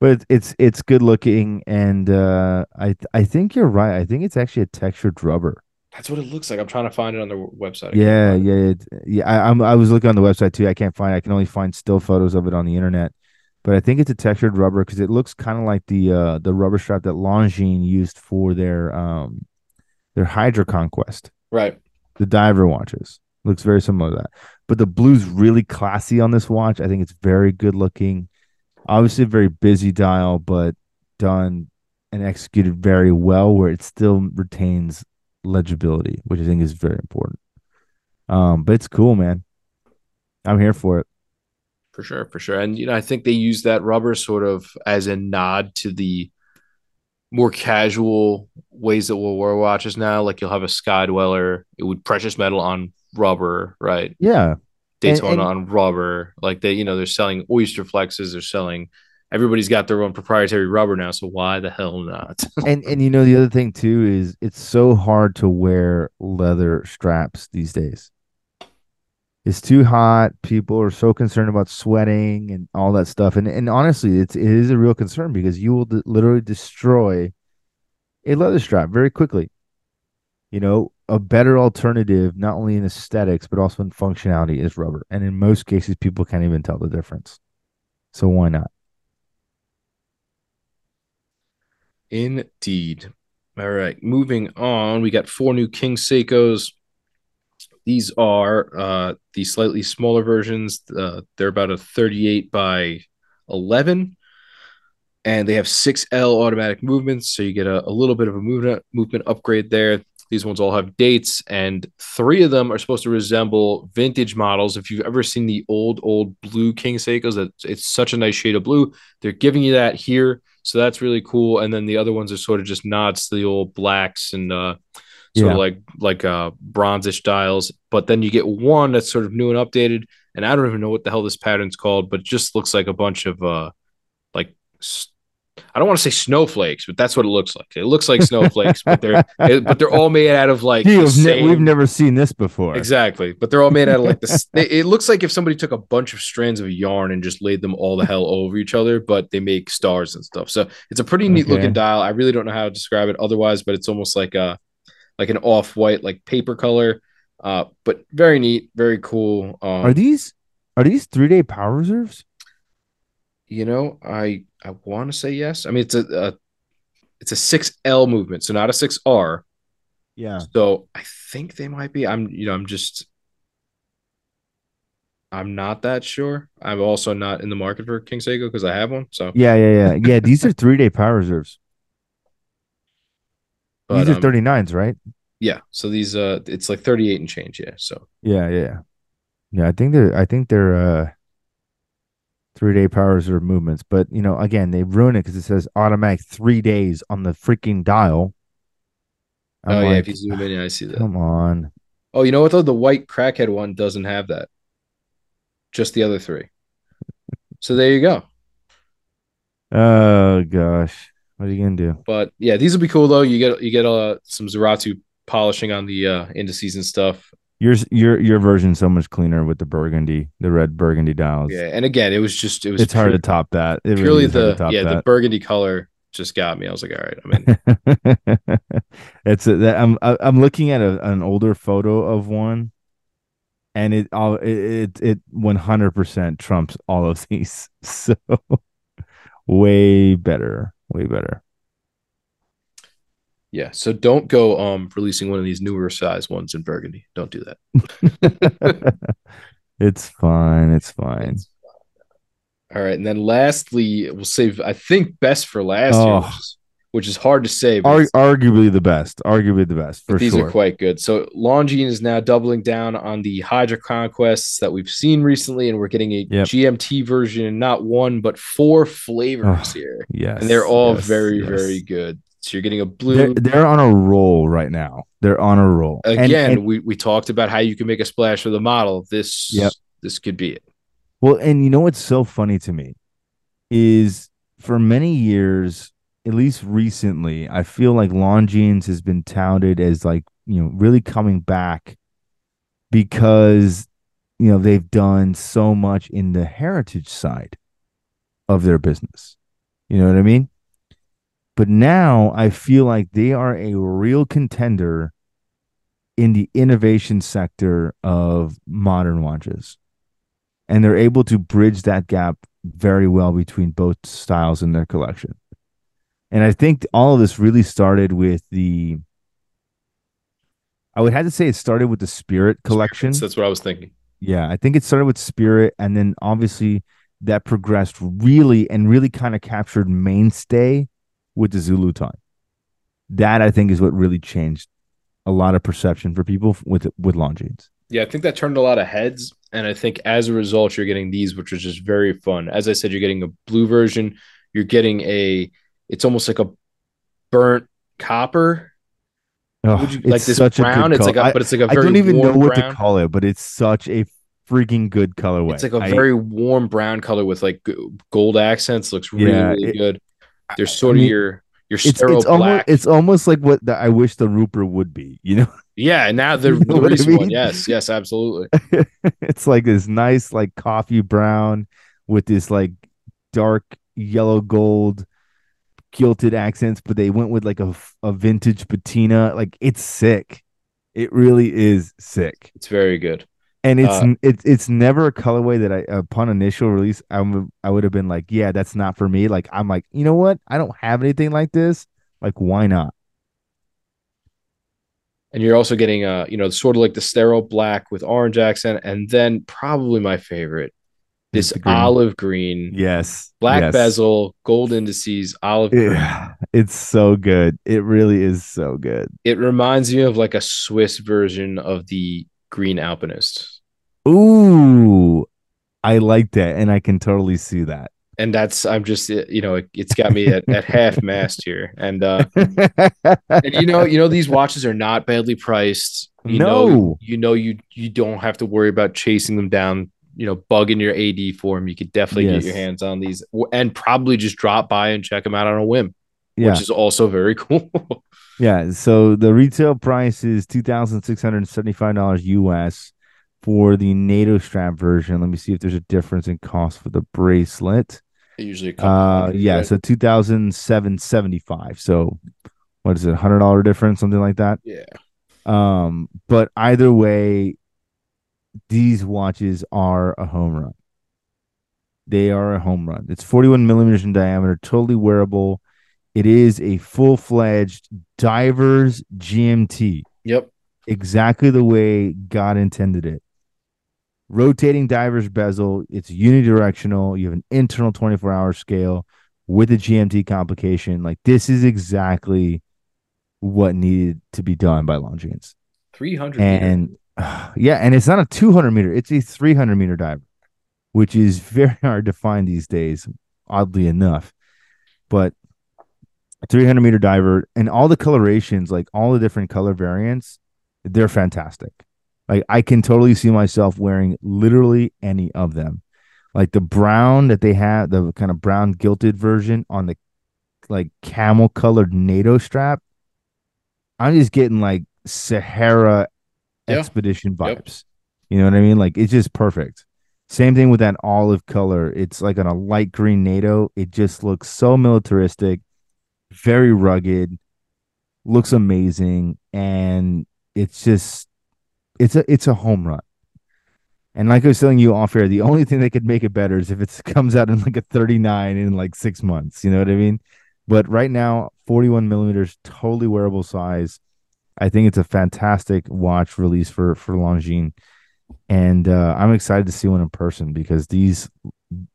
But it's it's good looking, and uh, I I think you're right. I think it's actually a textured rubber. that's what it looks like. I'm trying to find it on their website. Yeah, yeah, it, yeah. I, I'm I was looking on the website too. I can't find. I can only find still photos of it on the internet. But I think it's a textured rubber because it looks kind of like the uh the rubber strap that Longines used for their um their HydroConquest, Right. the diver watches. Looks very similar to that. But the blue's really classy on this watch. I think it's very good looking. Obviously, a very busy dial, but done and executed very well, where it still retains legibility, which I think is very important. Um, but it's cool, man. I'm here for it. For sure, for sure. And you know, I think they use that rubber sort of as a nod to the more casual ways that we'll wear watches now. Like you'll have a Sky Dweller, it would precious metal on rubber, right? Yeah, and, Daytona and on rubber. Like they, you know, they're selling oyster flexes, they're selling everybody's got their own proprietary rubber now. So why the hell not? and and you know the other thing too is it's so hard to wear leather straps these days. It's too hot. People are so concerned about sweating and all that stuff. And and honestly, it's it is a real concern because you will literally destroy a leather strap very quickly. You know, a better alternative, not only in aesthetics but also in functionality, is rubber. And in most cases, people can't even tell the difference. So why not? Indeed. All right, moving on. We got four new King Seikos. These are uh, the slightly smaller versions. Uh, they're about a 38 by 11, and they have 6L automatic movements. So you get a, a little bit of a movement movement upgrade there. These ones all have dates, and three of them are supposed to resemble vintage models. If you've ever seen the old, old blue King Seikos, that it's such a nice shade of blue. They're giving you that here, so that's really cool. And then the other ones are sort of just nods to the old blacks and uh, sort Yeah. of like like uh, bronzish dials. But then you get one that's sort of new and updated, and I don't even know what the hell this pattern's called, but it just looks like a bunch of uh, like I don't want to say snowflakes, but that's what it looks like. It looks like snowflakes, but they're it- but they're all made out of like Gee, we've, ne- we've never seen this before. Exactly, but they're all made out of like this. It it looks like if somebody took a bunch of strands of yarn and just laid them all the hell over each other, but they make stars and stuff. So it's a pretty neat Okay. looking dial. I really don't know how to describe it otherwise, but it's almost like a like an off white like paper color. Uh, but very neat, very cool. Um, Are these are these three day power reserves? you know, I I want to say yes. I mean, it's a, a it's a six L movement, so not a six R. Yeah. So I think they might be. I'm you know I'm just I'm not that sure. I'm also not in the market for King Seiko because I have one. So Yeah, yeah, yeah. Yeah, these are three day power reserves. But, these are um, 39s, right? yeah. So these uh it's like 38 and change. Yeah. So Yeah, yeah. Yeah, Yeah, I think they're I think they're uh three day powers or movements. But you know, again, they ruin it because it says automatic three days on the freaking dial. I'm oh yeah, if you zoom in, yeah, I see that. come on. Oh, you know what though? The white crackhead one doesn't have that. Just the other three. So there you go. Oh gosh. What are you gonna do? But yeah, these will be cool though. You get you get uh some Zaratsu polishing on the uh indices and stuff. Yours your your version's so much cleaner with the burgundy, the red burgundy dials. Yeah, and again, it was just it was it's hard to top that. It really purely to the yeah the burgundy color just got me. I was like, all right, I'm in. it's a, that I'm I- I'm looking at a, an older photo of one, and it all it it, it 100% trumps all of these. So way better, way better. Yeah, so don't go um releasing one of these newer size ones in burgundy. Don't do that. it's fine. It's fine. All right, and then lastly, we'll save I think best for last oh, year, which is hard to say. Ar- arguably the best. Arguably the best for these sure. are quite good. So Longines is now doubling down on the HydroConquests that we've seen recently, and we're getting a Yep. GMT version, and not one but four flavors Oh, here, yes, and they're all yes, very yes. very good. So you're getting a They're, blue. they're on a roll right now. They're on a roll. And- Again, and- we, we talked about how you can make a splash with a model. This Yep. this could be it. Well, and you know what's so funny to me is for many years, at least recently, I feel like Longines has been touted as like, you know, really coming back because, you know, they've done so much in the heritage side of their business. You know what I mean? But now I feel like they are a real contender in the innovation sector of modern watches and they're able to bridge that gap very well between both styles in their collection. And I think all of this really started with the I would have to say it started with the Spirit collection. So that's what I was thinking. Yeah, I think it started with Spirit and then obviously that progressed really and really kind of captured mainstay with the Zulu time. That I think is what really changed a lot of perception for people with with Longines. Yeah, I think that turned a lot of heads. And I think as a result, you're getting these, which is just very fun. As I said, you're getting a blue version. You're getting a, it's almost like a burnt copper. Oh, Would you, like it's this such brown. It's like a, but it's like a I very I don't even know what brown. to call it, but it's such a freaking good colorway. It's like a I- very warm brown color with like gold accents. Looks really, Yeah, really it- good. There's sort I of your your it's sterile it's almost black. it's almost like what the, I wish the Rupert would be. You know, yeah, now the, You know the recent one. Yes, yes, absolutely. it's like this nice like coffee brown with this like dark yellow gold gilded accents, but they went with like a a vintage patina. Like it's sick. It really is sick. It's very good. and it's Uh, it's it's never a colorway that I upon initial release I would I would have been like, yeah, that's not for me. Like I'm like, you know what? I don't have anything like this. Like, why not? And you're also getting uh, you know, sort of like the sterile black with orange accent, and then probably my favorite, this olive green, Yes, black yes. bezel, gold indices, olive green. Yeah, it's so good. It really is so good. It reminds me of like a Swiss version of the Green Alpinist. Ooh, I like that, and I can totally see that. And that's I'm just you know it, it's got me at, at half mast here, and uh, and you know you know these watches are not badly priced. You know No. you know you you don't have to worry about chasing them down. You know, bugging your AD form. You could definitely Yes. get your hands on these, and probably just drop by and check them out on a whim, yeah, which is also very cool. yeah. So the retail price is two thousand six hundred seventy-five dollars US for the NATO strap version. Let me see if there's a difference in cost for the bracelet. Usually, Uh, yeah, right? so two thousand seven seventy-five. So what is it, hundred dollar difference, something like that? yeah, Um, but either way, these watches are a home run. They are a home run. It's 41 millimeters in diameter, totally wearable. It is a full fledged diver's GMT, yep, exactly the way God intended it. Rotating diver's bezel, it's unidirectional. You have an internal 24 hour scale with a GMT complication. Like, this is exactly what needed to be done by Longines three hundred and yeah, and it's not a 200 meter; it's a 300 meter diver, which is very hard to find these days, oddly enough. But 300 meter diver and all the colorations, like all the different color variants, they're fantastic. Like I can totally see myself wearing literally any of them. Like the brown that they have, the kind of brown gilded version on the like camel colored NATO strap. I'm just getting like Sahara Yeah. expedition Yep. vibes. You know what I mean? Like it's just perfect. Same thing with that olive color. It's like on a light green NATO. It just looks so militaristic, very rugged, looks amazing, and it's just it's a it's a home run. And like I was telling you off air, the only thing that could make it better is if it comes out in like a 39 in like six months. You know what I mean? But right now, 41 millimeters, totally wearable size. I think it's a fantastic watch release for for Longines, and uh, I'm excited to see one in person because these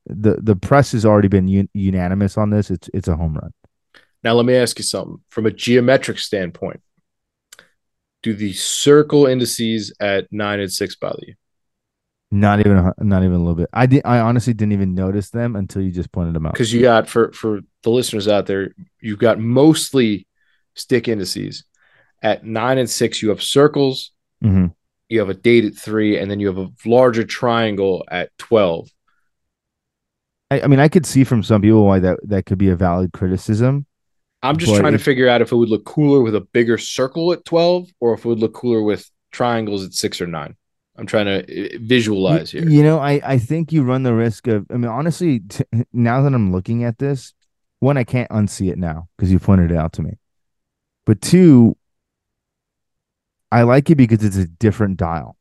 the the press has already been un- unanimous on this. It's it's a home run. Now let me ask you something from a geometric standpoint. Do the circle indices at nine and six bother you? Not even not even a little bit. I did. I honestly didn't even notice them until you just pointed them out. Because you got for for the listeners out there, you've got mostly stick indices. At nine and six, you have circles. Mm-hmm. You have a date at three, and then you have a larger triangle at twelve. I, I mean, I could see from some people why that that could be a valid criticism. I'm just trying to figure out if it would look cooler with a bigger circle at 12 or if it would look cooler with triangles at six or nine. I'm trying to uh, visualize Y- here. You know, I I think you run the risk of. I mean, honestly, t- now that I'm looking at this, one, I can't unsee it now because you pointed it out to me. But two, I like it because it's a different dial.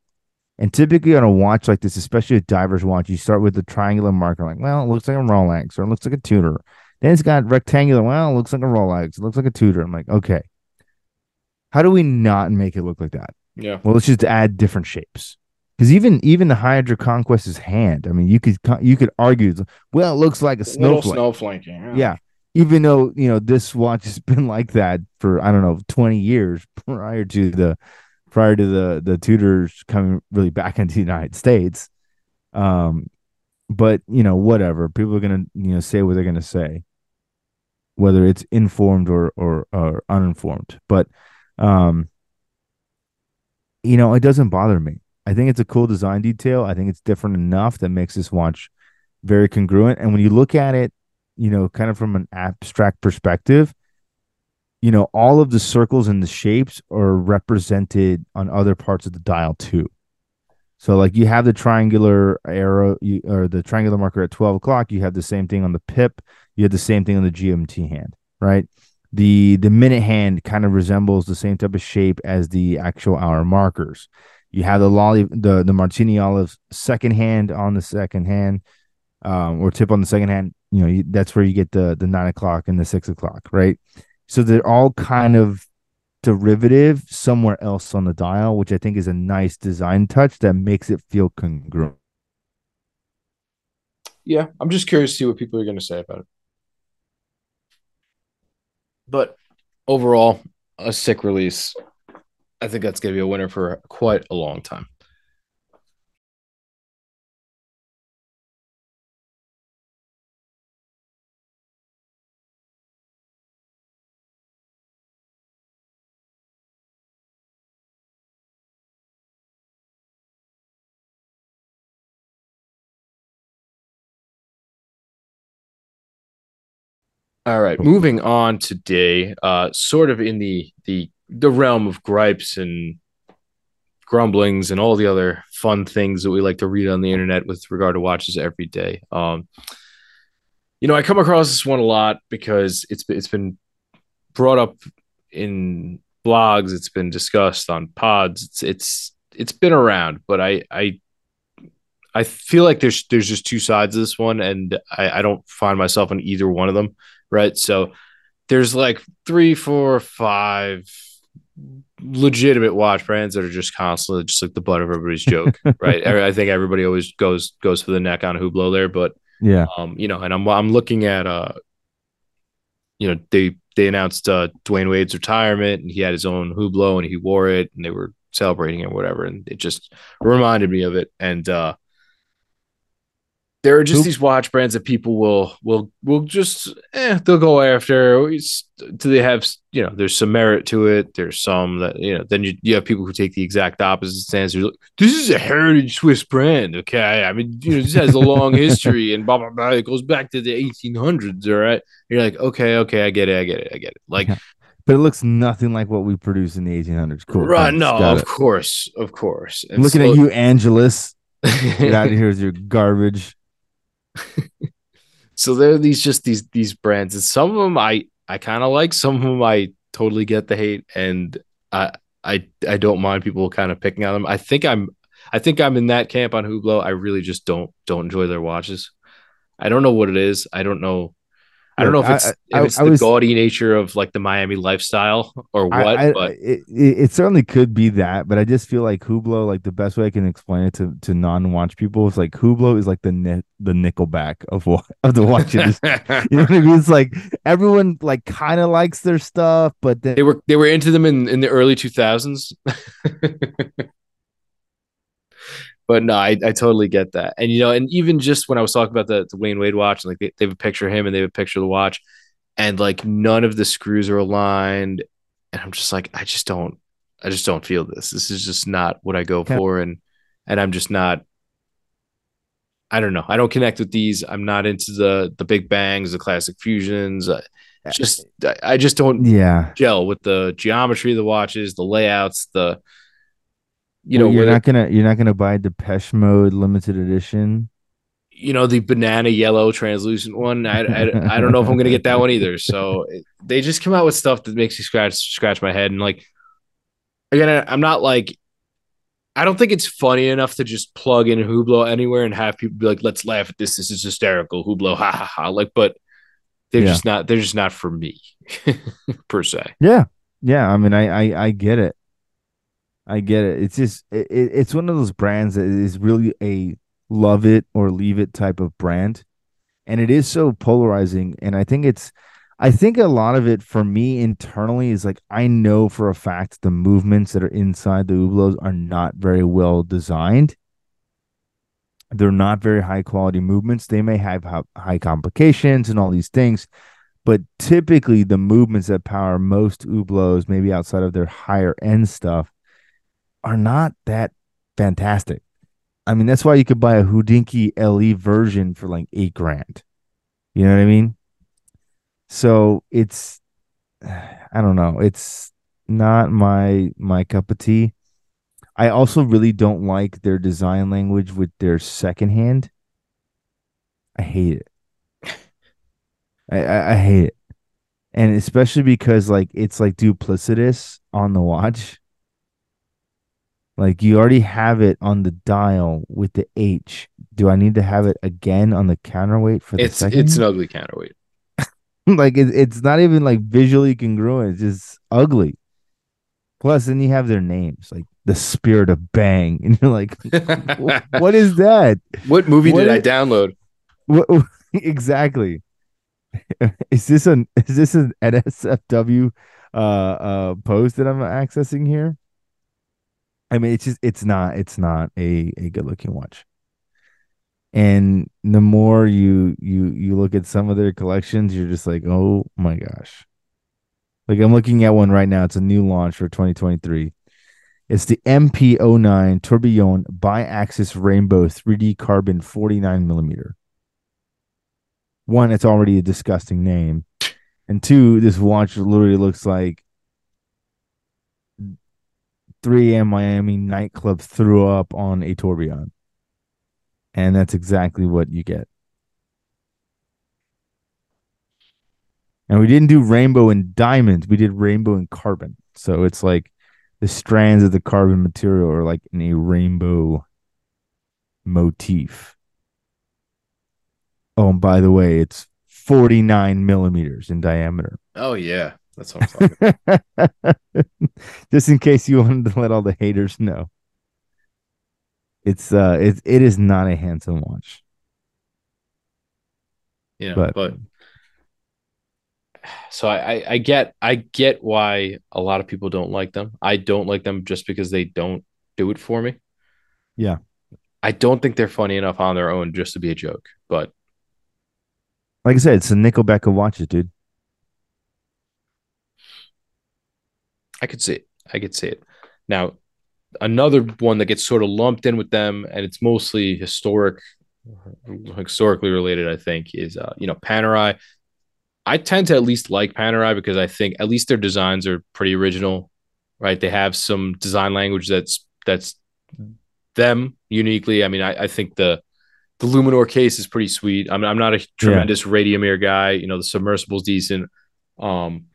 And typically on a watch like this, especially a diver's watch, you start with the triangular marker, like, well, it looks like a Rolex or it looks like a Tudor. Then it's got rectangular, well, it looks like a Rolex, it looks like a Tudor. I'm like, okay. How do we not make it look like that? Yeah. Well, let's just add different shapes. Because even even the HydroConquest's hand, I mean, you could you could argue, well, it looks like a Little snowflake. snowflake. Yeah. Yeah. Even though, you know, this watch has been like that for I don't know, 20 years prior to the prior to the the Tudors coming really back into the United States. Um but, you know, whatever. People are to, you know, say what they're to say whether it's informed or or or uninformed. But um you know, it doesn't bother me. I think it's a cool design detail. I think it's different enough that makes this watch very congruent. And when you look at it, you know, kind of from an abstract perspective, you know, all of the circles and the shapes are represented on other parts of the dial too. So, like, you have the triangular arrow, you, or the triangular marker at twelve o'clock. You have the same thing on the pip. You have the same thing on the GMT hand, right? The the minute hand kind of resembles the same type of shape as the actual hour markers. You have the lolly, the the martini olive second hand on the second hand, um, or tip on the second hand. You know, you, that's where you get the the nine o'clock and the six o'clock, right? So they're all kind of derivative somewhere else on the dial, which I think is a nice design touch that makes it feel congruent. Yeah. I'm just curious to see what people are going to say about it. But overall, a sick release. I think that's going to be a winner for quite a long time. All right, moving on today, uh, sort of in the the the realm of gripes and grumblings and all the other fun things that we like to read on the internet with regard to watches every day. Um, you know, I come across this one a lot because it's it's been brought up in blogs, it's been discussed on pods, it's it's it's been around, but I I I feel like there's there's just two sides of this one, and I, I don't find myself in either one of them right? So there's like three, four, five legitimate watch brands that are just constantly just like the butt of everybody's joke, right? I think everybody always goes goes for the neck on Hublot there, but Yeah. um, you know, and I'm I'm looking at uh, you know, they they announced uh Dwyane Wade's retirement and he had his own Hublot and he wore it and they were celebrating it or whatever, and it just reminded me of it. And uh there are just Who- these watch brands that people will will will just eh, they'll go after. Do they have you know? There's some merit to it. There's some that you know. Then you, you have people who take the exact opposite stance. You're like, this is a heritage Swiss brand. Okay, I mean you know this has a long history and blah blah blah. It goes back to the 1800s. All right, you're like okay okay I get it I get it I get it. Like Yeah. But it looks nothing like what we produced in the 1800s. Cool. right no got of it. course of course. I'm looking at you, Angelus. Get out of here with your garbage. so there are these just these these brands and some of them i i kind of like some of them i totally get the hate and i i i don't mind people kind of picking on them i think i'm i think i'm in that camp on hublot. I really just don't don't enjoy their watches. I don't know what it is. I don't know I don't know if it's I- if it's I the was- gaudy nature of like the Miami lifestyle or what, but it, it, certainly could be that, but I just feel like Hublot, like the best way I can explain it to, to non-watch people is like Hublot is like the the Nickelback of of the watch industry. You know what I mean? It's like everyone like kind of likes their stuff, but then they were they were into them in in the early 2000s. but no, I, I totally get that. And you know, and even just when I was talking about the, the Wayne Wade watch, and like they, they have a picture of him and they have a picture of the watch, and like none of the screws are aligned. And I'm just like, I just don't I just don't feel this. This is just not what I go Okay. for. And and I'm just not I don't know. I don't connect with these. I'm not into the the big bangs, the classic fusions. I just I, I just don't yeah, gel with the geometry of the watches, the layouts, the you know Well, you're not gonna you're not gonna buy Depeche Mode limited edition. you know the banana yellow translucent one. I, I I don't know if I'm gonna get that one either. So it- they just come out with stuff that makes you scratch scratch my head and like again I, I'm not like I don't think it's funny enough to just plug in Hublot anywhere and have people be like, let's laugh at this. This is hysterical. Hublot, ha ha ha. Like, but they're Yeah. just not. They're just not for me, per se. Yeah, yeah. I mean, I I, I get it. I get it. It's just it, it- it's one of those brands that is really a love it or leave it type of brand, and it is so polarizing. And I think it's, I think a lot of it for me internally is like I know for a fact the movements that are inside the Hublots are not very well designed. They're not very high quality movements. They may have high complications and all these things, but typically the movements that power most Hublots, maybe outside of their higher end stuff, are not that fantastic. I mean, that's why you could buy a Hodinkee LE version for like eight grand. You know what I mean? So it's, I don't know. It's not my my cup of tea. I also really don't like their design language with their second hand. I hate it. I, I, I hate it. And especially because like it's like duplicitous on the watch. Like you already have it on the dial with the H. Do I need to have it again on the counterweight for the It's second? it's an ugly counterweight. like it, it's not even like visually congruent. It's just ugly. Plus, then you have their names like the Spirit of Bang, and you're like, what is that? What movie What did I download? What exactly? is this an is this an NSFW uh uh post that I'm accessing here? I mean, it's just it's not it's not a a good looking watch. And the more you you you look at some of their collections, you're just like, oh my gosh. Like I'm looking at one right now. It's a new launch for 2023. It's the MP09 Tourbillon bi-axis rainbow 3D carbon 49 millimeter. One, it's already a disgusting name, and two, this watch literally looks like 3 a.m. Miami nightclub threw up on a tourbillon, and that's exactly what you get. And we didn't do rainbow and diamonds; we did rainbow and carbon. So it's like the strands of the carbon material are like in a rainbow motif. Oh, and by the way, it's 49 millimeters in diameter. Oh yeah, that's what I'm talking. about. Just in case you wanted to let all the haters know. It's uh it's it is not a handsome watch. Yeah, But- but, so I, I I get I get why a lot of people don't like them. I don't like them just because they don't do it for me. Yeah. I don't think they're funny enough on their own just to be a joke. But Like I said, it's a Nickelback of watches, dude. I could see it. I could see it. Now, another one that gets sort of lumped in with them, and it's mostly historic, historically related, I think, is uh, you know Panerai. I tend to at least like Panerai because I think at least their designs are pretty original, right? They have some design language that's that's them uniquely. I mean, I, I think the the Luminor case is pretty sweet. I'm I'm not a tremendous Radiomir guy. You know, the submersible's decent. Um,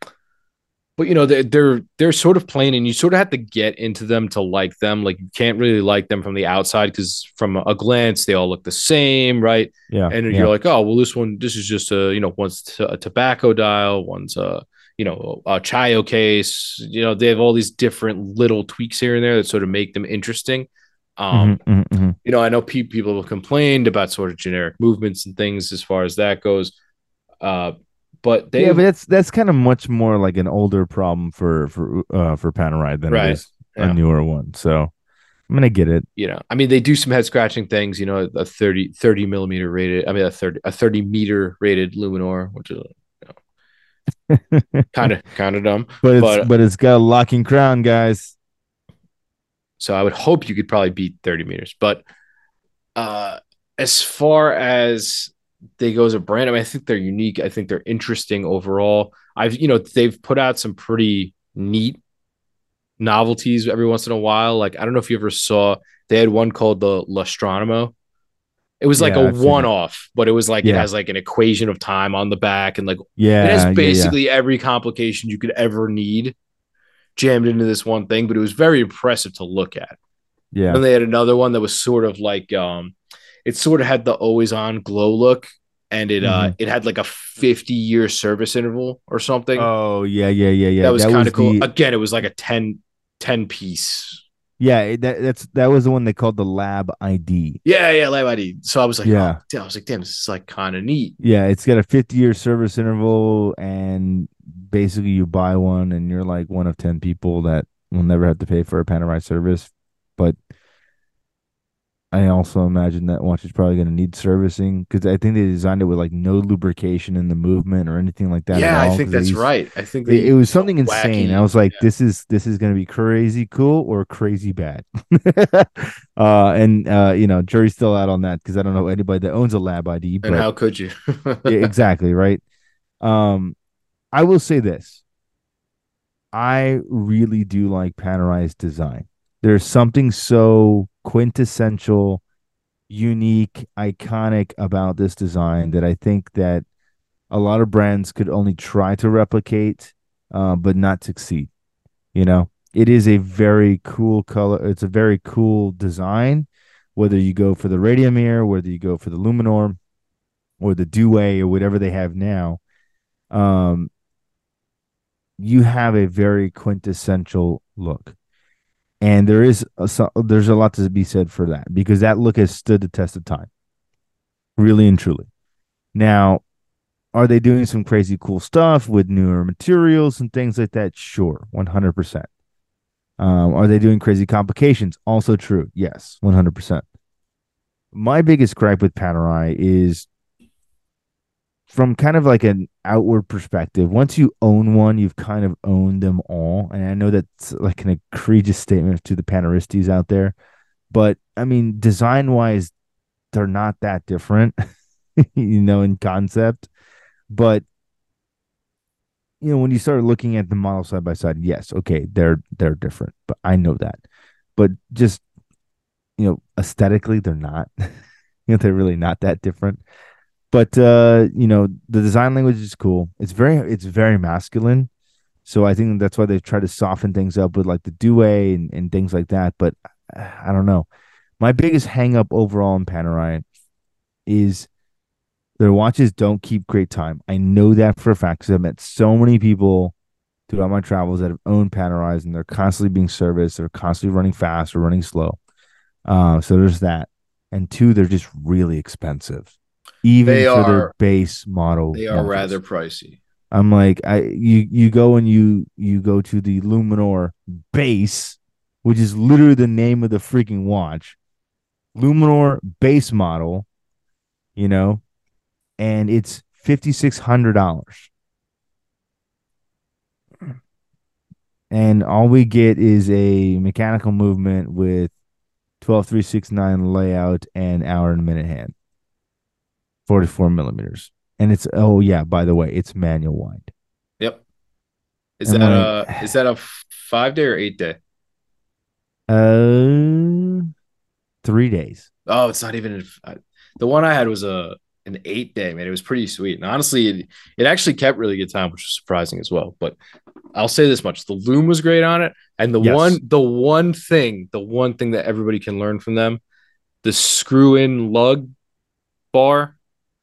but you know they're, they're they're sort of plain and you sort of have to get into them to like them like you can't really like them from the outside because from a glance they all look the same right Yeah. and yeah. you're like oh well this one this is just a you know one's t- a tobacco dial one's a you know a chayo case you know they have all these different little tweaks here and there that sort of make them interesting um Mhm, mhm, mhm. you know i know pe- people have complained about sort of generic movements and things as far as that goes uh but they yeah, but that's that's kind of much more like an older problem for for uh for Panerai than Right. it is Yeah. a newer one. So I'm gonna get it. you know, I mean, they do some head scratching things, you know, a 30, 30 millimeter rated, I mean, a 30, a 30 meter rated Luminor, which is kind of, kind of dumb. but it's But- but, it's got a locking crown, guys. So I would hope you could probably beat 30 meters. But uh, as far as they go as a brand, I mean, I think they're unique. I think they're interesting overall. I've, you know, they've put out some pretty neat novelties every once in a while. Like, I don't know if you ever saw, they had one called the L'Astronomo. It was like Yeah, a I've seen it. one off, but it was like it has like an equation of time on the back and like Yeah, it yeah, has yeah. basically every complication you could ever need jammed into this one thing, but it was very impressive to look at. yeah. And they had another one that was sort of like um it sort of had the always on glow look and it uh Mhm. it had like a 50 year service interval or something. Oh yeah, yeah, yeah, yeah. that was kind of cool. the- Again, it was like a 10 10 piece. yeah, that, that's that was the one they called the Lab ID. Yeah, yeah, Lab ID. So I was like, Yeah. oh, I was like, damn, this is like kind of neat. Yeah, it's got a 50 year service interval, and basically you buy one, and you're like one of 10 people that will never have to pay for a Panerai service. But I also imagine that watch is probably going to need servicing because I think they designed it with like no lubrication in the movement or anything like that. yeah, I think that's used- right. I think It, they it was something wacky- insane. I was like, yeah. "This is this is going to be crazy cool or crazy bad," uh, and uh, you know, jury's still out on that because I don't know anybody that owns a Lab ID. But and how could you? yeah, exactly right. Um, I will say this: I really do like Panerai's design. There's something so quintessential, unique, iconic about this design that I think that a lot of brands could only try to replicate, uh, but not succeed. You know, it is a very cool color. It's a very cool design. Whether you go for the Radiomir, whether you go for the Luminor, or the Due, or whatever they have now, um, you have a very quintessential look. And there is a, so, there's a lot to be said for that because that look has stood the test of time, really and truly. Now, are they doing some crazy cool stuff with newer materials and things like that? Sure, one hundred percent. Um, are they doing crazy complications? Also true. Yes, one hundred percent. My biggest gripe with Panerai is from kind of like an outward perspective, once you own one, you've kind of owned them all. And I know that's like an egregious statement to the Paneristes out there, but I mean, design wise, they're not that different, you know, in concept. But you know, when you start looking at the model side by side, yes, okay, they're they're different, but I know that. But just you know, aesthetically, they're not. you know, they're really not that different but uh you know the design language is cool. It's very it's very masculine. So i think that's why they try to soften things up with like the Due and, and things like that. But i don't know. My biggest hang up overall in panerai is their watches don't keep great time. I know that for a fact because i've met so many people throughout my travels that have owned panerais and they're constantly being serviced they're constantly running fast or running slow. Uh, so there's that. And two they're just really expensive even They for are- their base model. they are rather pricey. I'm like, I you you go and you you go to the Luminor base, which is literally the name of the freaking watch, Luminor base model, you know, and it's fifty six hundred dollars, and all we get is a mechanical movement with twelve three six nine layout and hour and minute hand. 44 millimeters. And it's oh yeah, by the way, it's manual wind. Yep. Is And that like- a is that a five day or eight day? Uh three days. Oh, it's not even a, the one I had was a an eight day man. It was pretty sweet, and honestly, it, it actually kept really good time, which was surprising as well. But I'll say this much: the loom was great on it, and the Yes. one, the one thing, the one thing that everybody can learn from them, the screw-in lug bar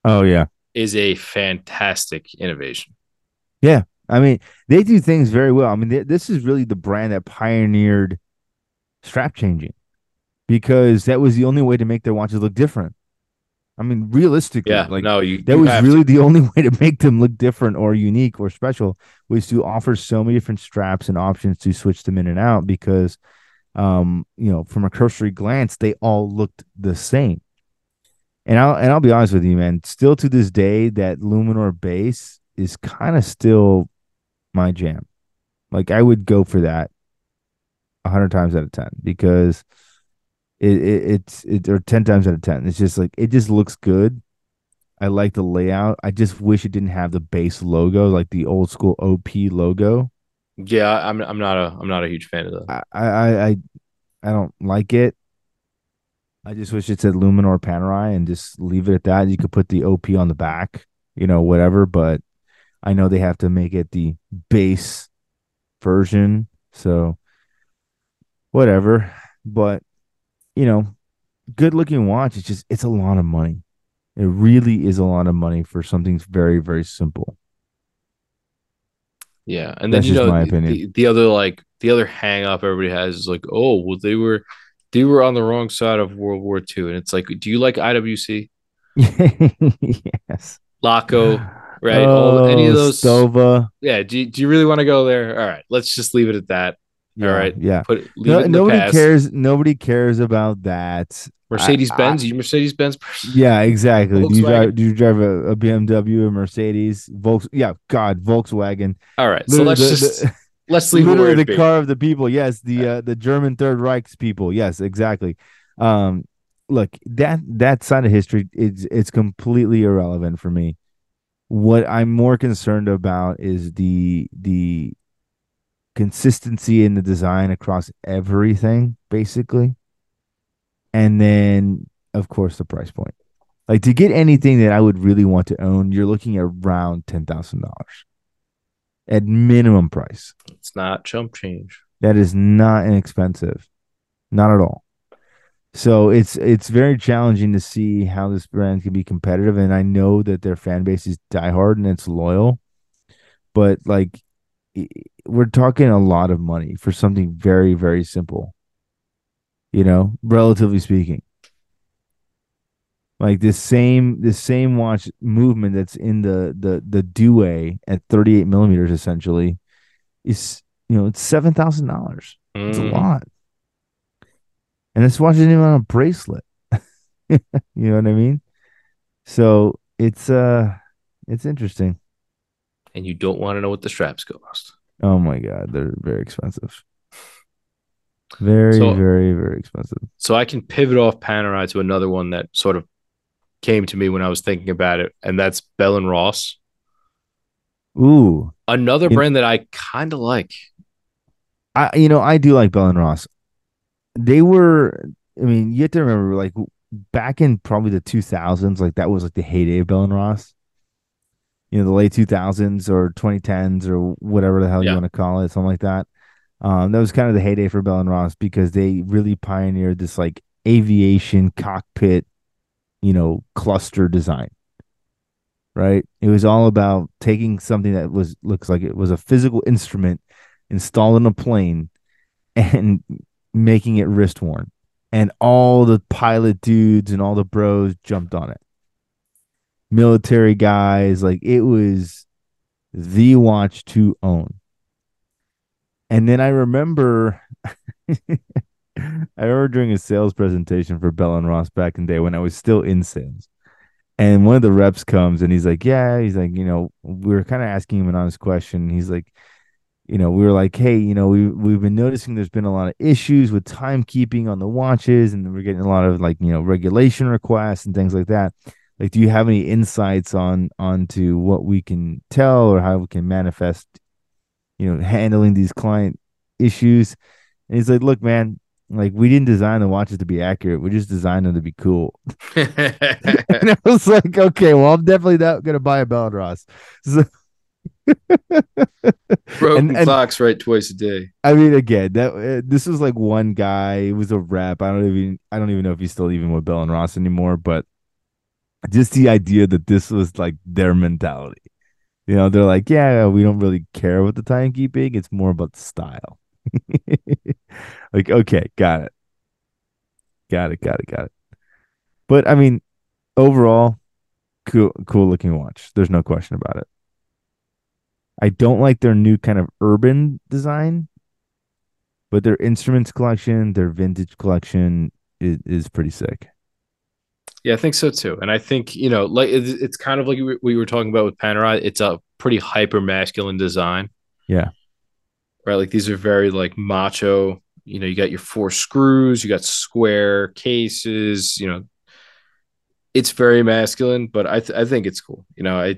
Oh yeah. is a fantastic innovation. Yeah, I mean, they do things very well. I mean, th- this is really the brand that pioneered strap changing because that was the only way to make their watches look different. I mean, realistically, Yeah, like no, you that you was really to. the only way to make them look different or unique or special was to offer so many different straps and options to switch them in and out because um you know from a cursory glance they all looked the same and i'll and i'll be honest with you man still to this day that luminor base is kind of still my jam like i would go for that a 100 times out of 10 because it, it it's it or 10 times out of 10 it's just like it just looks good I like the layout. I just wish it didn't have the base logo, like the old school OP logo. Yeah, I'm I'm not a I'm not a huge fan of that. I I I, I don't like it. I just wish it said Luminor Panerai and just leave it at that. You could put the OP on the back, you know, whatever. But I know they have to make it the base version, so whatever. But you know, good looking watch. It's just it's a lot of money. It really is a lot of money for something very very simple. Yeah, and then That's you just know my opinion. the, the other like the other hang up everybody has is like, oh, well they were they were on the wrong side of World War II, and it's like, do you like IWC, yes. Laco, right? All any of Oh, those? Stowa. Yeah. Do you, do you really want to go there? All right, let's just leave it at that. Yeah, All right. Yeah. Put it, No, it in the nobody past. cares. Nobody cares about that. Mercedes Benz, you Mercedes Benz person? Yeah, exactly. Do you drive? Do you drive a, a BMW, a Mercedes, Volks? Yeah, God, Volkswagen. All right, so let's the- just the- let's leave literally where the car of the people. Yes, the uh, the German Third Reich's people. Yes, exactly. Um, look that that side of history it's it's completely irrelevant for me. What I'm more concerned about is the the consistency in the design across everything, basically, and then of course the price point. Like to get anything that I would really want to own, you're looking at around ten thousand dollars at minimum price. It's not chump change. That is not inexpensive, not at all. So it's it's very challenging to see how this brand can be competitive, and I know that their fan base is diehard and it's loyal, but like we're talking a lot of money for something very very simple. You know, relatively speaking. Like this same this same watch movement that's in the the the Due at 38 millimeters essentially is you know it's seven thousand dollars. It's a Mm. lot. And this watch isn't even on a bracelet. you know what I mean? So it's uh it's interesting. And you don't want to know what the straps cost. Oh my god, they're very expensive. Very, So- very, very expensive. So I can pivot off Panerai to another one that sort of came to me when I was thinking about it, and that's Bell and Ross. Ooh. Another In- brand that I kind of like. I you know, I do like Bell and Ross. They were I mean, you have to remember like back in probably the 2000s, like that was like the heyday of Bell and Ross. You know, the late 2000s or 2010s or whatever the hell Yeah. you want to call it, something like that. Um, that was kind of the heyday for Bell and Ross because they really pioneered this like aviation cockpit, you know, cluster design. Right? It was all about taking something that was looks like it was a physical instrument installed in a plane and making it wrist worn. And all the pilot dudes and all the bros jumped on it. Military guys, like it was the watch to own. And then I remember I remember doing a sales presentation for Bell and Ross back in the day when I was still in sales. And one of the reps comes and he's like, Yeah, he's like, you know, we were kind of asking him an honest question. He's like, you know, we were like, hey, you know, we we've been noticing there's been a lot of issues with timekeeping on the watches, and we're getting a lot of like, you know, regulation requests and things like that. Like, do you have any insights on onto what we can tell or how we can manifest, you know, handling these client issues? And he's like, look, man, like we didn't design the watches to be accurate. We just designed them to be cool. and I was like, okay, well, I'm definitely not gonna buy a Bell and Ross. So, Bro, broken And- and- clocks right twice a day. I mean, again, that uh, this was like one guy. It was a rep. I don't even. I don't even know if he's still even with Bell and Ross anymore. But just the idea that this was like their mentality. You know, they're like, yeah, we don't really care about the timekeeping. It's more about the style. like, okay, got it, got it, got it, got it. But I mean, overall, cool, cool looking watch. There's no question about it. I don't like their new kind of urban design, but their instruments collection, their vintage collection is, is pretty sick. Yeah, I think so too. And I think, you know, like it's, it's kind of like we we were talking about with Panerai. It's a pretty hyper masculine design. Yeah. Right. Like these are very like macho. You know, you got your four screws, you got square cases, you know, it's very masculine, but I, th- I think it's cool. You know, I,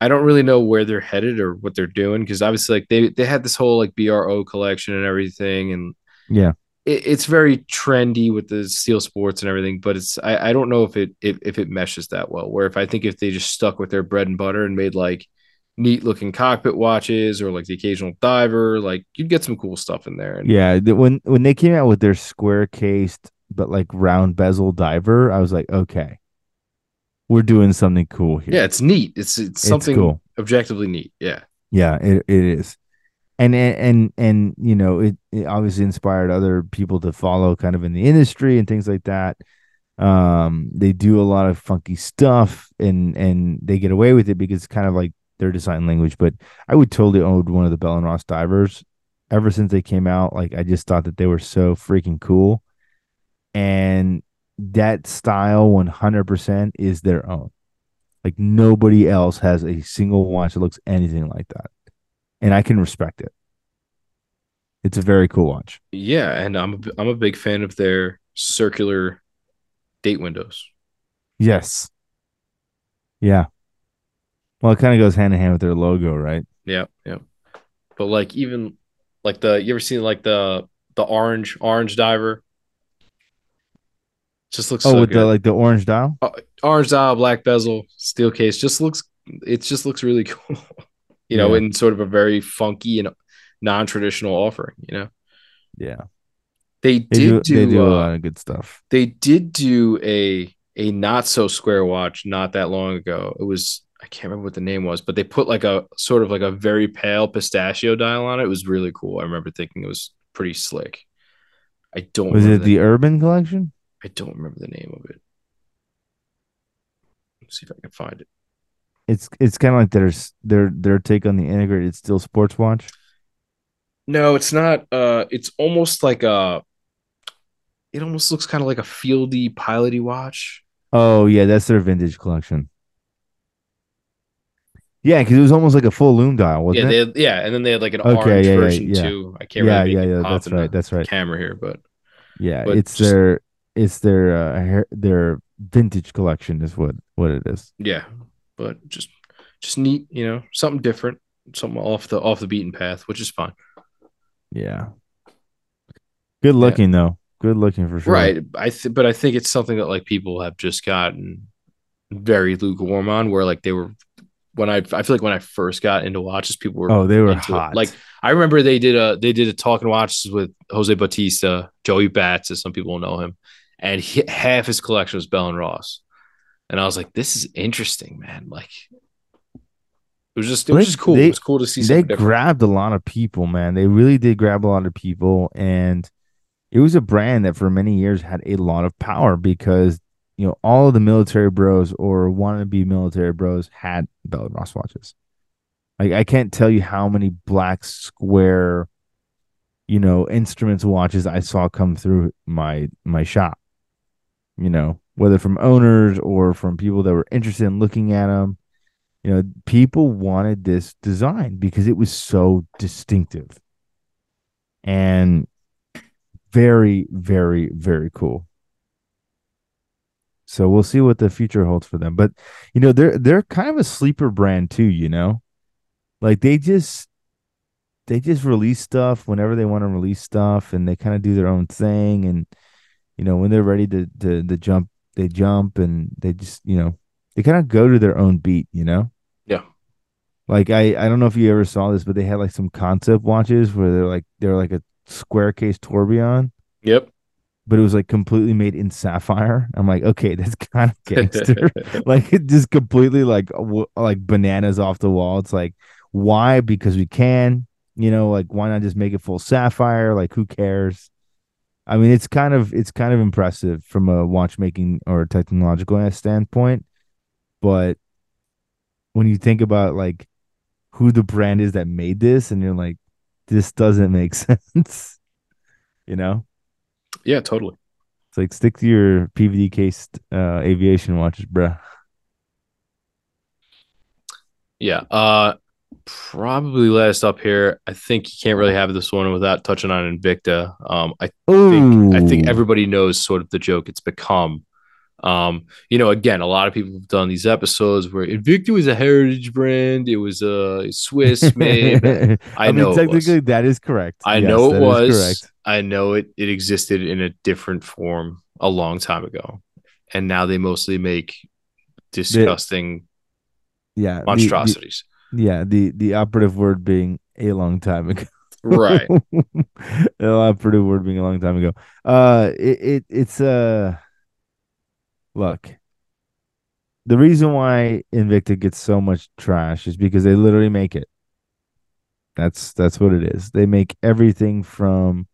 I don't really know where they're headed or what they're doing because obviously, like they they had this whole like BRO collection and everything, and Yeah. it, it's very trendy with the steel sports and everything. But it's I, I don't know if it if, if it meshes that well. Where if I think if they just stuck with their bread and butter and made like neat looking cockpit watches or like the occasional diver, like you'd get some cool stuff in there. And Yeah. when when they came out with their square cased but like round bezel diver, I was like, okay, we're doing something cool here. yeah, it's neat. It's it's It's something cool. objectively neat. Yeah. Yeah, it, it is. And, and and and you know, it, it obviously inspired other people to follow kind of in the industry and things like that. Um, they do a lot of funky stuff and and they get away with it because it's kind of like their design language. But I would totally own one of the Bell and Ross divers ever since they came out. Like I just thought that they were so freaking cool. And that style 100% is their own. Like nobody else has a single watch that looks anything like that. And I can respect it. It's a very cool watch. Yeah, and I'm a, I'm a big fan of their circular date windows. Yes. Yeah. Well, it kind of goes hand in hand with their logo, right? Yeah, yeah. But like even like the you ever seen like the the orange orange diver? Just looks Oh, so with good. the like the orange dial. orange dial, black bezel, steel case. Just looks it just looks really cool. you know, Yeah. in sort of a very funky and non-traditional offering, you know. Yeah. They They did do, do, they do a uh, lot of good stuff. they did do a a not so square watch not that long ago. It was I can't remember what the name was, but they put like a sort of like a very pale pistachio dial on it. It was really cool. I remember thinking it was pretty slick. I don't Was remember it the Urban Collection? I don't remember the name of it. Let's see if I can find it. It's it's kind of like their their their take on the integrated steel sports watch. No, it's not. Uh, it's almost like a. It almost looks kind of like a fieldy, piloty watch. Oh yeah, that's their vintage collection. Yeah, because it was almost like a full loom dial, Yeah, wasn't they it? had, yeah, and then they had like an Okay, orange yeah, yeah, version yeah. too. I can't Yeah, really yeah, yeah. That's right. That's right. camera here, but Yeah, but it's just- their it's their uh, hair, their vintage collection is what what it is. yeah, but just just neat, you know, something different, something off the off the beaten path, which is fine. Yeah. Good looking though. Good looking for sure. Right. I th- but I think it's something that like people have just gotten very lukewarm on where like they were when I I feel like when I first got into watches, people were Oh, they were into it. hot. Like I remember they did a they did a talking watches with Jose Bautista, Joey Bats, as some people know him, and he, half his collection was Bell and Ross, and I was like, this is interesting, man. Like it was just it was they- just cool. they- it was cool to see they different. grabbed a lot of people, man. They really did grab a lot of people, and it was a brand that for many years had a lot of power because you know all of the military bros or wanted to be military bros had Bell and Ross watches. Like I can't tell you how many black square, you know, instruments watches I saw come through my my shop. You know, whether from owners or from people that were interested in looking at them you know people wanted this design because it was so distinctive and very very very cool so we'll see what the future holds for them but you know they're they're kind of a sleeper brand too you know like they just they just release stuff whenever they want to release stuff and they kind of do their own thing and you know when they're ready to to, to jump they jump and they just you know they kind of go to their own beat you know Yeah. Like I I don't know if you ever saw this, but they had like some concept watches where they're like they're like a square case tourbillon, Yep. But it was like completely made in sapphire. I'm like, okay, that's kind of gangster. like it just completely like w- like bananas off the wall. It's like why? Because we can, you know, like why not just make it full sapphire? Like who cares? I mean, it's kind of it's kind of impressive from a watchmaking or technological standpoint, but when you think about like who the brand is that made this, and you're like, this doesn't make sense, you know? Yeah, totally. It's like stick to your PVD cased uh, aviation watches, bruh. Yeah. Uh probably last up here. I think you can't really have this one without touching on Invicta. Um I think I think everybody knows sort of the joke it's become. Um, you know, again, a lot of people have done these episodes where Invicta was a heritage brand, it was a Swiss made. I, I, mean, know technically, that is correct. I Yes, know it was. correct. I know it it existed in a different form a long time ago. And now they mostly make disgusting Yeah, the- the, monstrosities. yeah. The the operative word being a long time ago. right. the operative word being a long time ago. Uh, it, it it's uh, look. The reason why Invicta gets so much trash is because they literally make it. That's that's what it is. They make everything from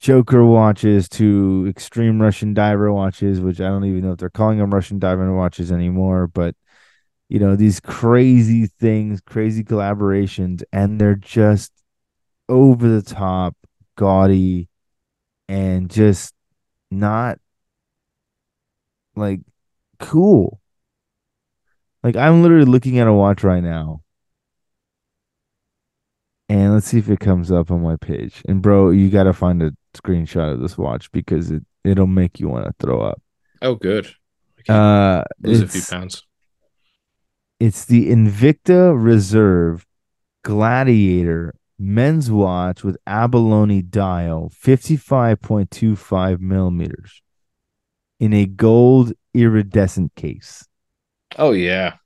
Joker watches to extreme Russian diver watches, which I don't even know if they're calling them Russian diver watches anymore, but you know, these crazy things, crazy collaborations, and they're just over the top, gaudy, and just not like cool. Like I'm literally looking at a watch right now. And let's see if it comes up on my page. And bro, you gotta find a screenshot of this watch because it it'll make you want to throw up. Oh good. Uh, lose a few pounds. it's the Invicta Reserve Gladiator men's watch with abalone dial, fifty-five point two five millimeters, in a gold iridescent case. Oh yeah.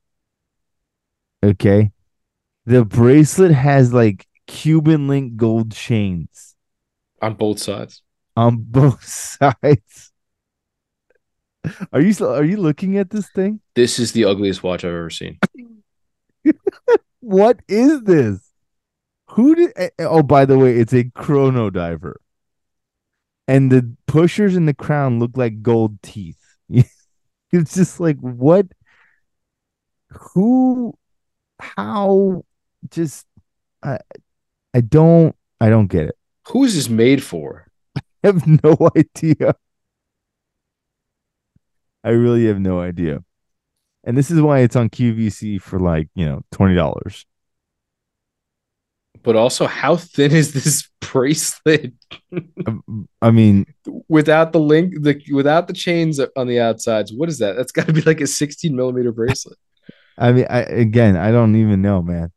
Okay, the bracelet has like Cuban link gold chains On both sides. on both sides. Are you are you looking at this thing? This is the ugliest watch I've ever seen. What is this? Who did? eh, eh, Oh, by the way, it's a chrono diver, and the pushers in the crown look like gold teeth. it's just like what? Who? How? Just I. I don't. I don't get it. Who is this made for? I have no idea. I really have no idea. And this is why it's on QVC for like, you know, $20. But also, how thin is this bracelet Um, I mean, without the link, the without the chains on the outsides? What is that? That's got to be like a 16 millimeter bracelet. I mean, I again, I don't even know, man.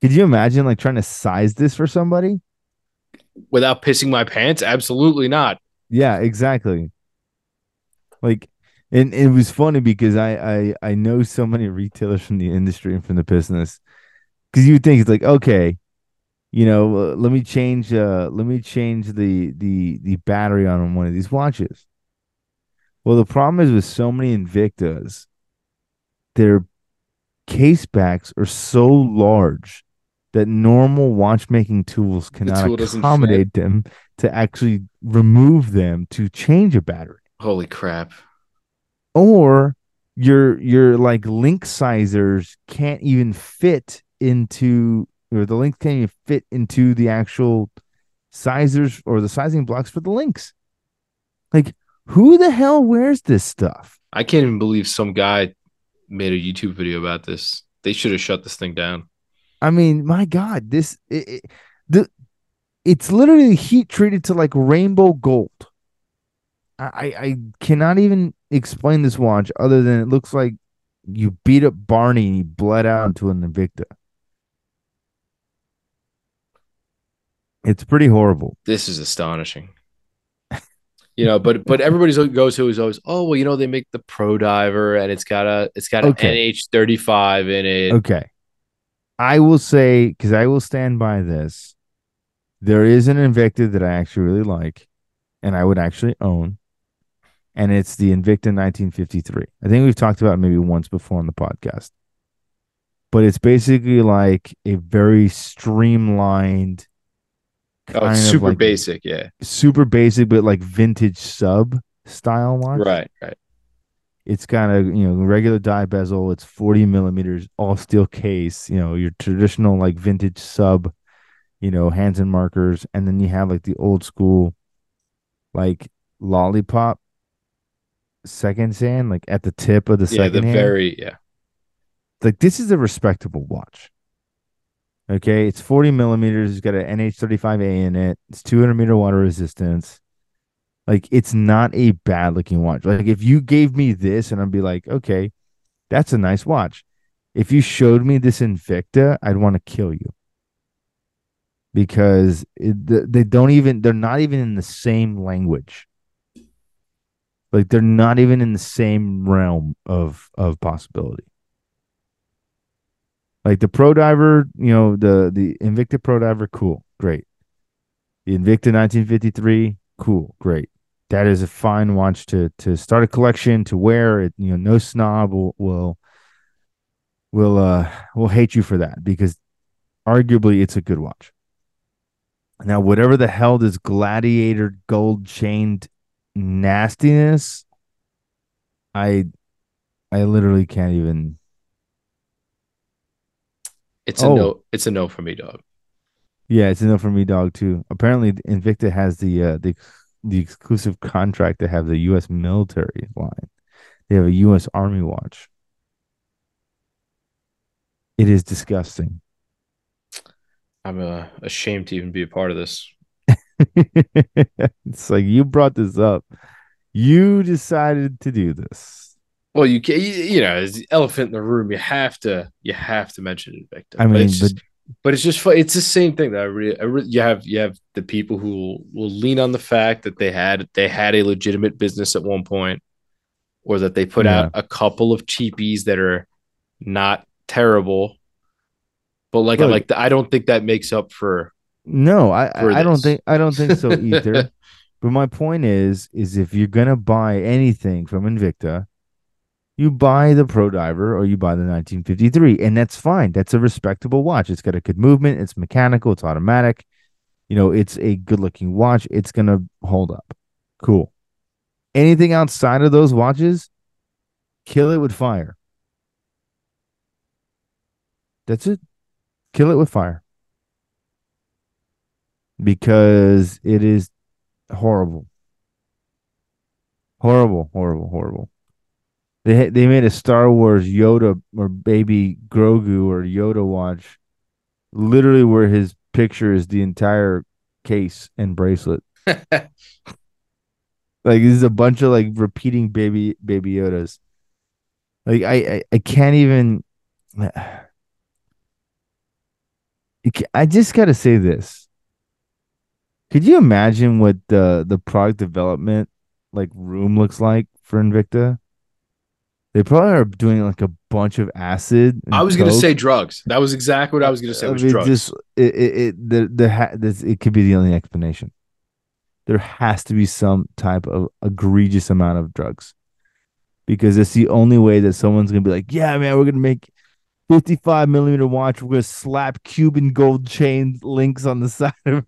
Could you imagine like trying to size this for somebody? Without pissing my pants? Absolutely not. Yeah, exactly. Like, and it was funny because I I I know so many retailers from the industry and from the business. Because you think it's like, okay, you know, uh, let me change, uh, let me change the the the battery on one of these watches. Well, the problem is with so many Invictas, their case backs are so large that normal watchmaking tools cannot tool accommodate them to actually remove them to change a battery Holy crap. or your your like link sizers can't even fit into the links can't even fit into the actual sizers or the sizing blocks for the links like who the hell wears this stuff I can't even believe some guy made a YouTube video about this. They should have shut this thing down. i mean my god this it, it- the it's literally heat treated to like rainbow gold I, I I cannot even explain this watch other than it looks like you beat up barney and he bled out into an invicta it's pretty horrible This is astonishing. You know, but but everybody's goes to is always, oh well, you know, they make the Pro Diver and it's got a it's got an Okay. NH thirty five in it. Okay. I will say because I will stand by this. There is an Invicta that I actually really like, and I would actually own, and it's the Invicta 1953. I think we've talked about maybe once before on the podcast, but it's basically like a very streamlined, Oh, kind it's of super like basic. Yeah. super basic, but like vintage sub style watch. Right. Right. It's got a you know regular dive bezel. It's 40 millimeters, all steel case. You know your traditional like vintage sub, you know hands and markers, and then you have like the old school, like lollipop second hand, like at the tip of the Yeah. The second hand. very yeah. like this is a respectable watch. Okay, it's 40 millimeters. It's got an NH35A in it. It's 200 meter water resistance. Like it's not a bad looking watch. Like if you gave me this and I'd be like, okay, that's a nice watch. If you showed me this Invicta, I'd want to kill you because it, they don't even. They're not even in the same language. Like they're not even in the same realm of of possibility. Like the Pro Diver, you know, the the Invicta Pro Diver, cool, great. The Invicta 1953, cool, great. That is a fine watch to to start a collection to wear. It you know, no snob will will will uh will hate you for that because arguably it's a good watch. Now, whatever the hell this gladiator gold chained nastiness, I I literally can't even It's a Oh. no. It's a no for me, dog. Yeah, it's a no for me, dog. Too. Apparently, Invicta has the uh, the the exclusive contract to have the U.S. military line. They have a U.S. Army watch. It is disgusting. I'm uh, ashamed to even be a part of this. it's like you brought this up. You decided to do this. Well, you can, you, you know, as the elephant in the room, you have to, you have to mention Invicta. I but mean, it's but just, but it's just, it's the same thing that I really, I you have, you have the people who will, will lean on the fact that they had, they had a legitimate business at one point, or that they put Yeah. out a couple of cheapies that are not terrible. But like, I Look. like, the, I don't think that makes up for. no, I For I, I don't think I don't think so either. but my point is, is if you're gonna buy anything from Invicta, you buy the Pro Diver or you buy the 1953, and that's fine. That's a respectable watch. It's got a good movement. It's mechanical. It's automatic. You know, it's a good looking watch. It's gonna hold up. Cool. Anything outside of those watches, kill it with fire. That's it. Kill it with fire. Because it is horrible. Horrible, horrible, horrible. They they made a Star Wars Yoda or baby Grogu or Yoda watch, literally where his picture is the entire case and bracelet. Like this is a bunch of like repeating baby baby Yodas. Like I I, I can't even. I just gotta say this. Could you imagine what the the product development like room looks like for Invicta? They probably are doing like a bunch of acid. I was going to say drugs. That was exactly what I was going to say I was mean, drugs. Just it, it, it the the ha- this, it could be the only explanation. There has to be some type of egregious amount of drugs, because it's the only way that someone's gonna be like, "Yeah, man, we're gonna make fifty-five millimeter watch. We're gonna slap Cuban gold chain links on the side of."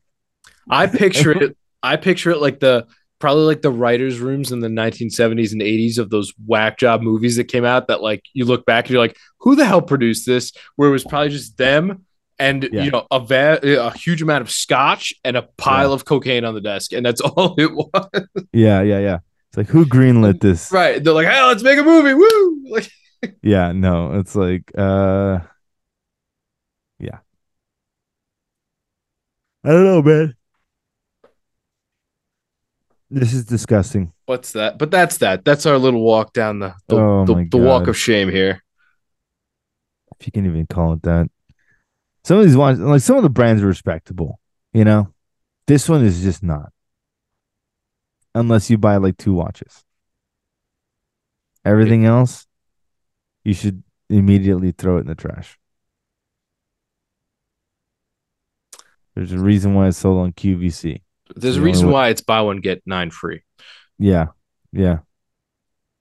I picture it. I picture it like the probably like the writers' rooms in the 1970s and 80s of those whack job movies that came out. That like you look back and you're like, who the hell produced this? Where it was probably just them and Yeah. you know a va- a huge amount of scotch and a pile Yeah. of cocaine on the desk, and that's all it was. Yeah, yeah, yeah. It's like who greenlit this? right? They're like, hey, let's make a movie. Woo! Like, Yeah, no, it's like, uh, yeah. I don't know, man. This is disgusting. what's that? But that's that. That's our little walk down the the, Oh the, the walk of shame here. if you can even call it that. Some of these ones, like some of the brands are respectable, you know. This one is just not, unless you buy like two watches. Everything else, you should immediately throw it in the trash. There's a reason why it's sold on QVC. There's a reason why it's buy one get nine free. Yeah, yeah.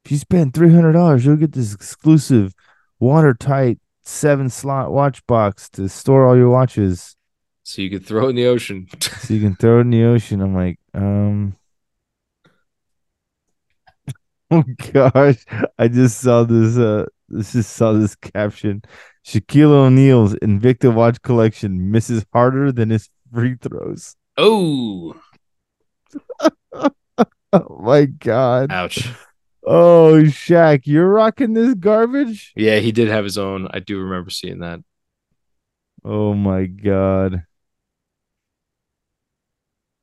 If you spend three hundred dollars, you'll get this exclusive, watertight seven slot watch box to store all your watches, So you can throw it in the ocean. so you can throw it in the ocean. I'm like, um. Oh gosh, I just saw this. Uh, this just saw this caption: Shaquille O'Neal's Invicta watch collection misses harder than his free throws. Oh, Oh my god! ouch. Oh, Shaq, you're rocking this garbage. Yeah, he did have his own. I do remember seeing that. Oh my god.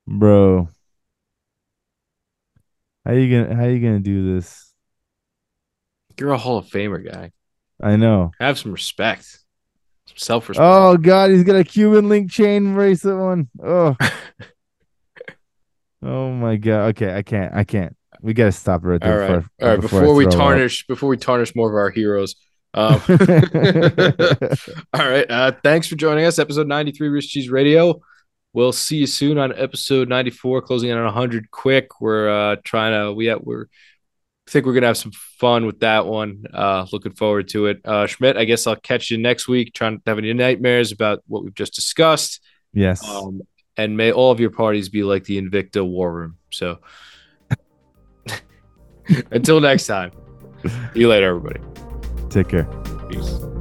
Bro. How you gonna how you gonna do this? You're a Hall of Famer guy. I know. Have some respect, self respect. Oh god, he's got a Cuban link chain bracelet one. Oh. oh my god. Okay, I can't. I can't. We gotta stop right there. right, before- all right. before Before we tarnish, before we tarnish more of our heroes. Um, all right. Uh, thanks for joining us. Episode 93 Rich Cheese Radio. We'll see you soon on episode 94, closing in on 100 quick. We're uh, trying to, we have, we're, I think we're going to have some fun with that one. Uh, looking forward to it. Uh, Schmidt, I guess I'll catch you next week. Trying to have any nightmares about what we've just discussed. yes. Um, and may all of your parties be like the Invicta War Room. So until next time, see you later, everybody. Take care. Peace.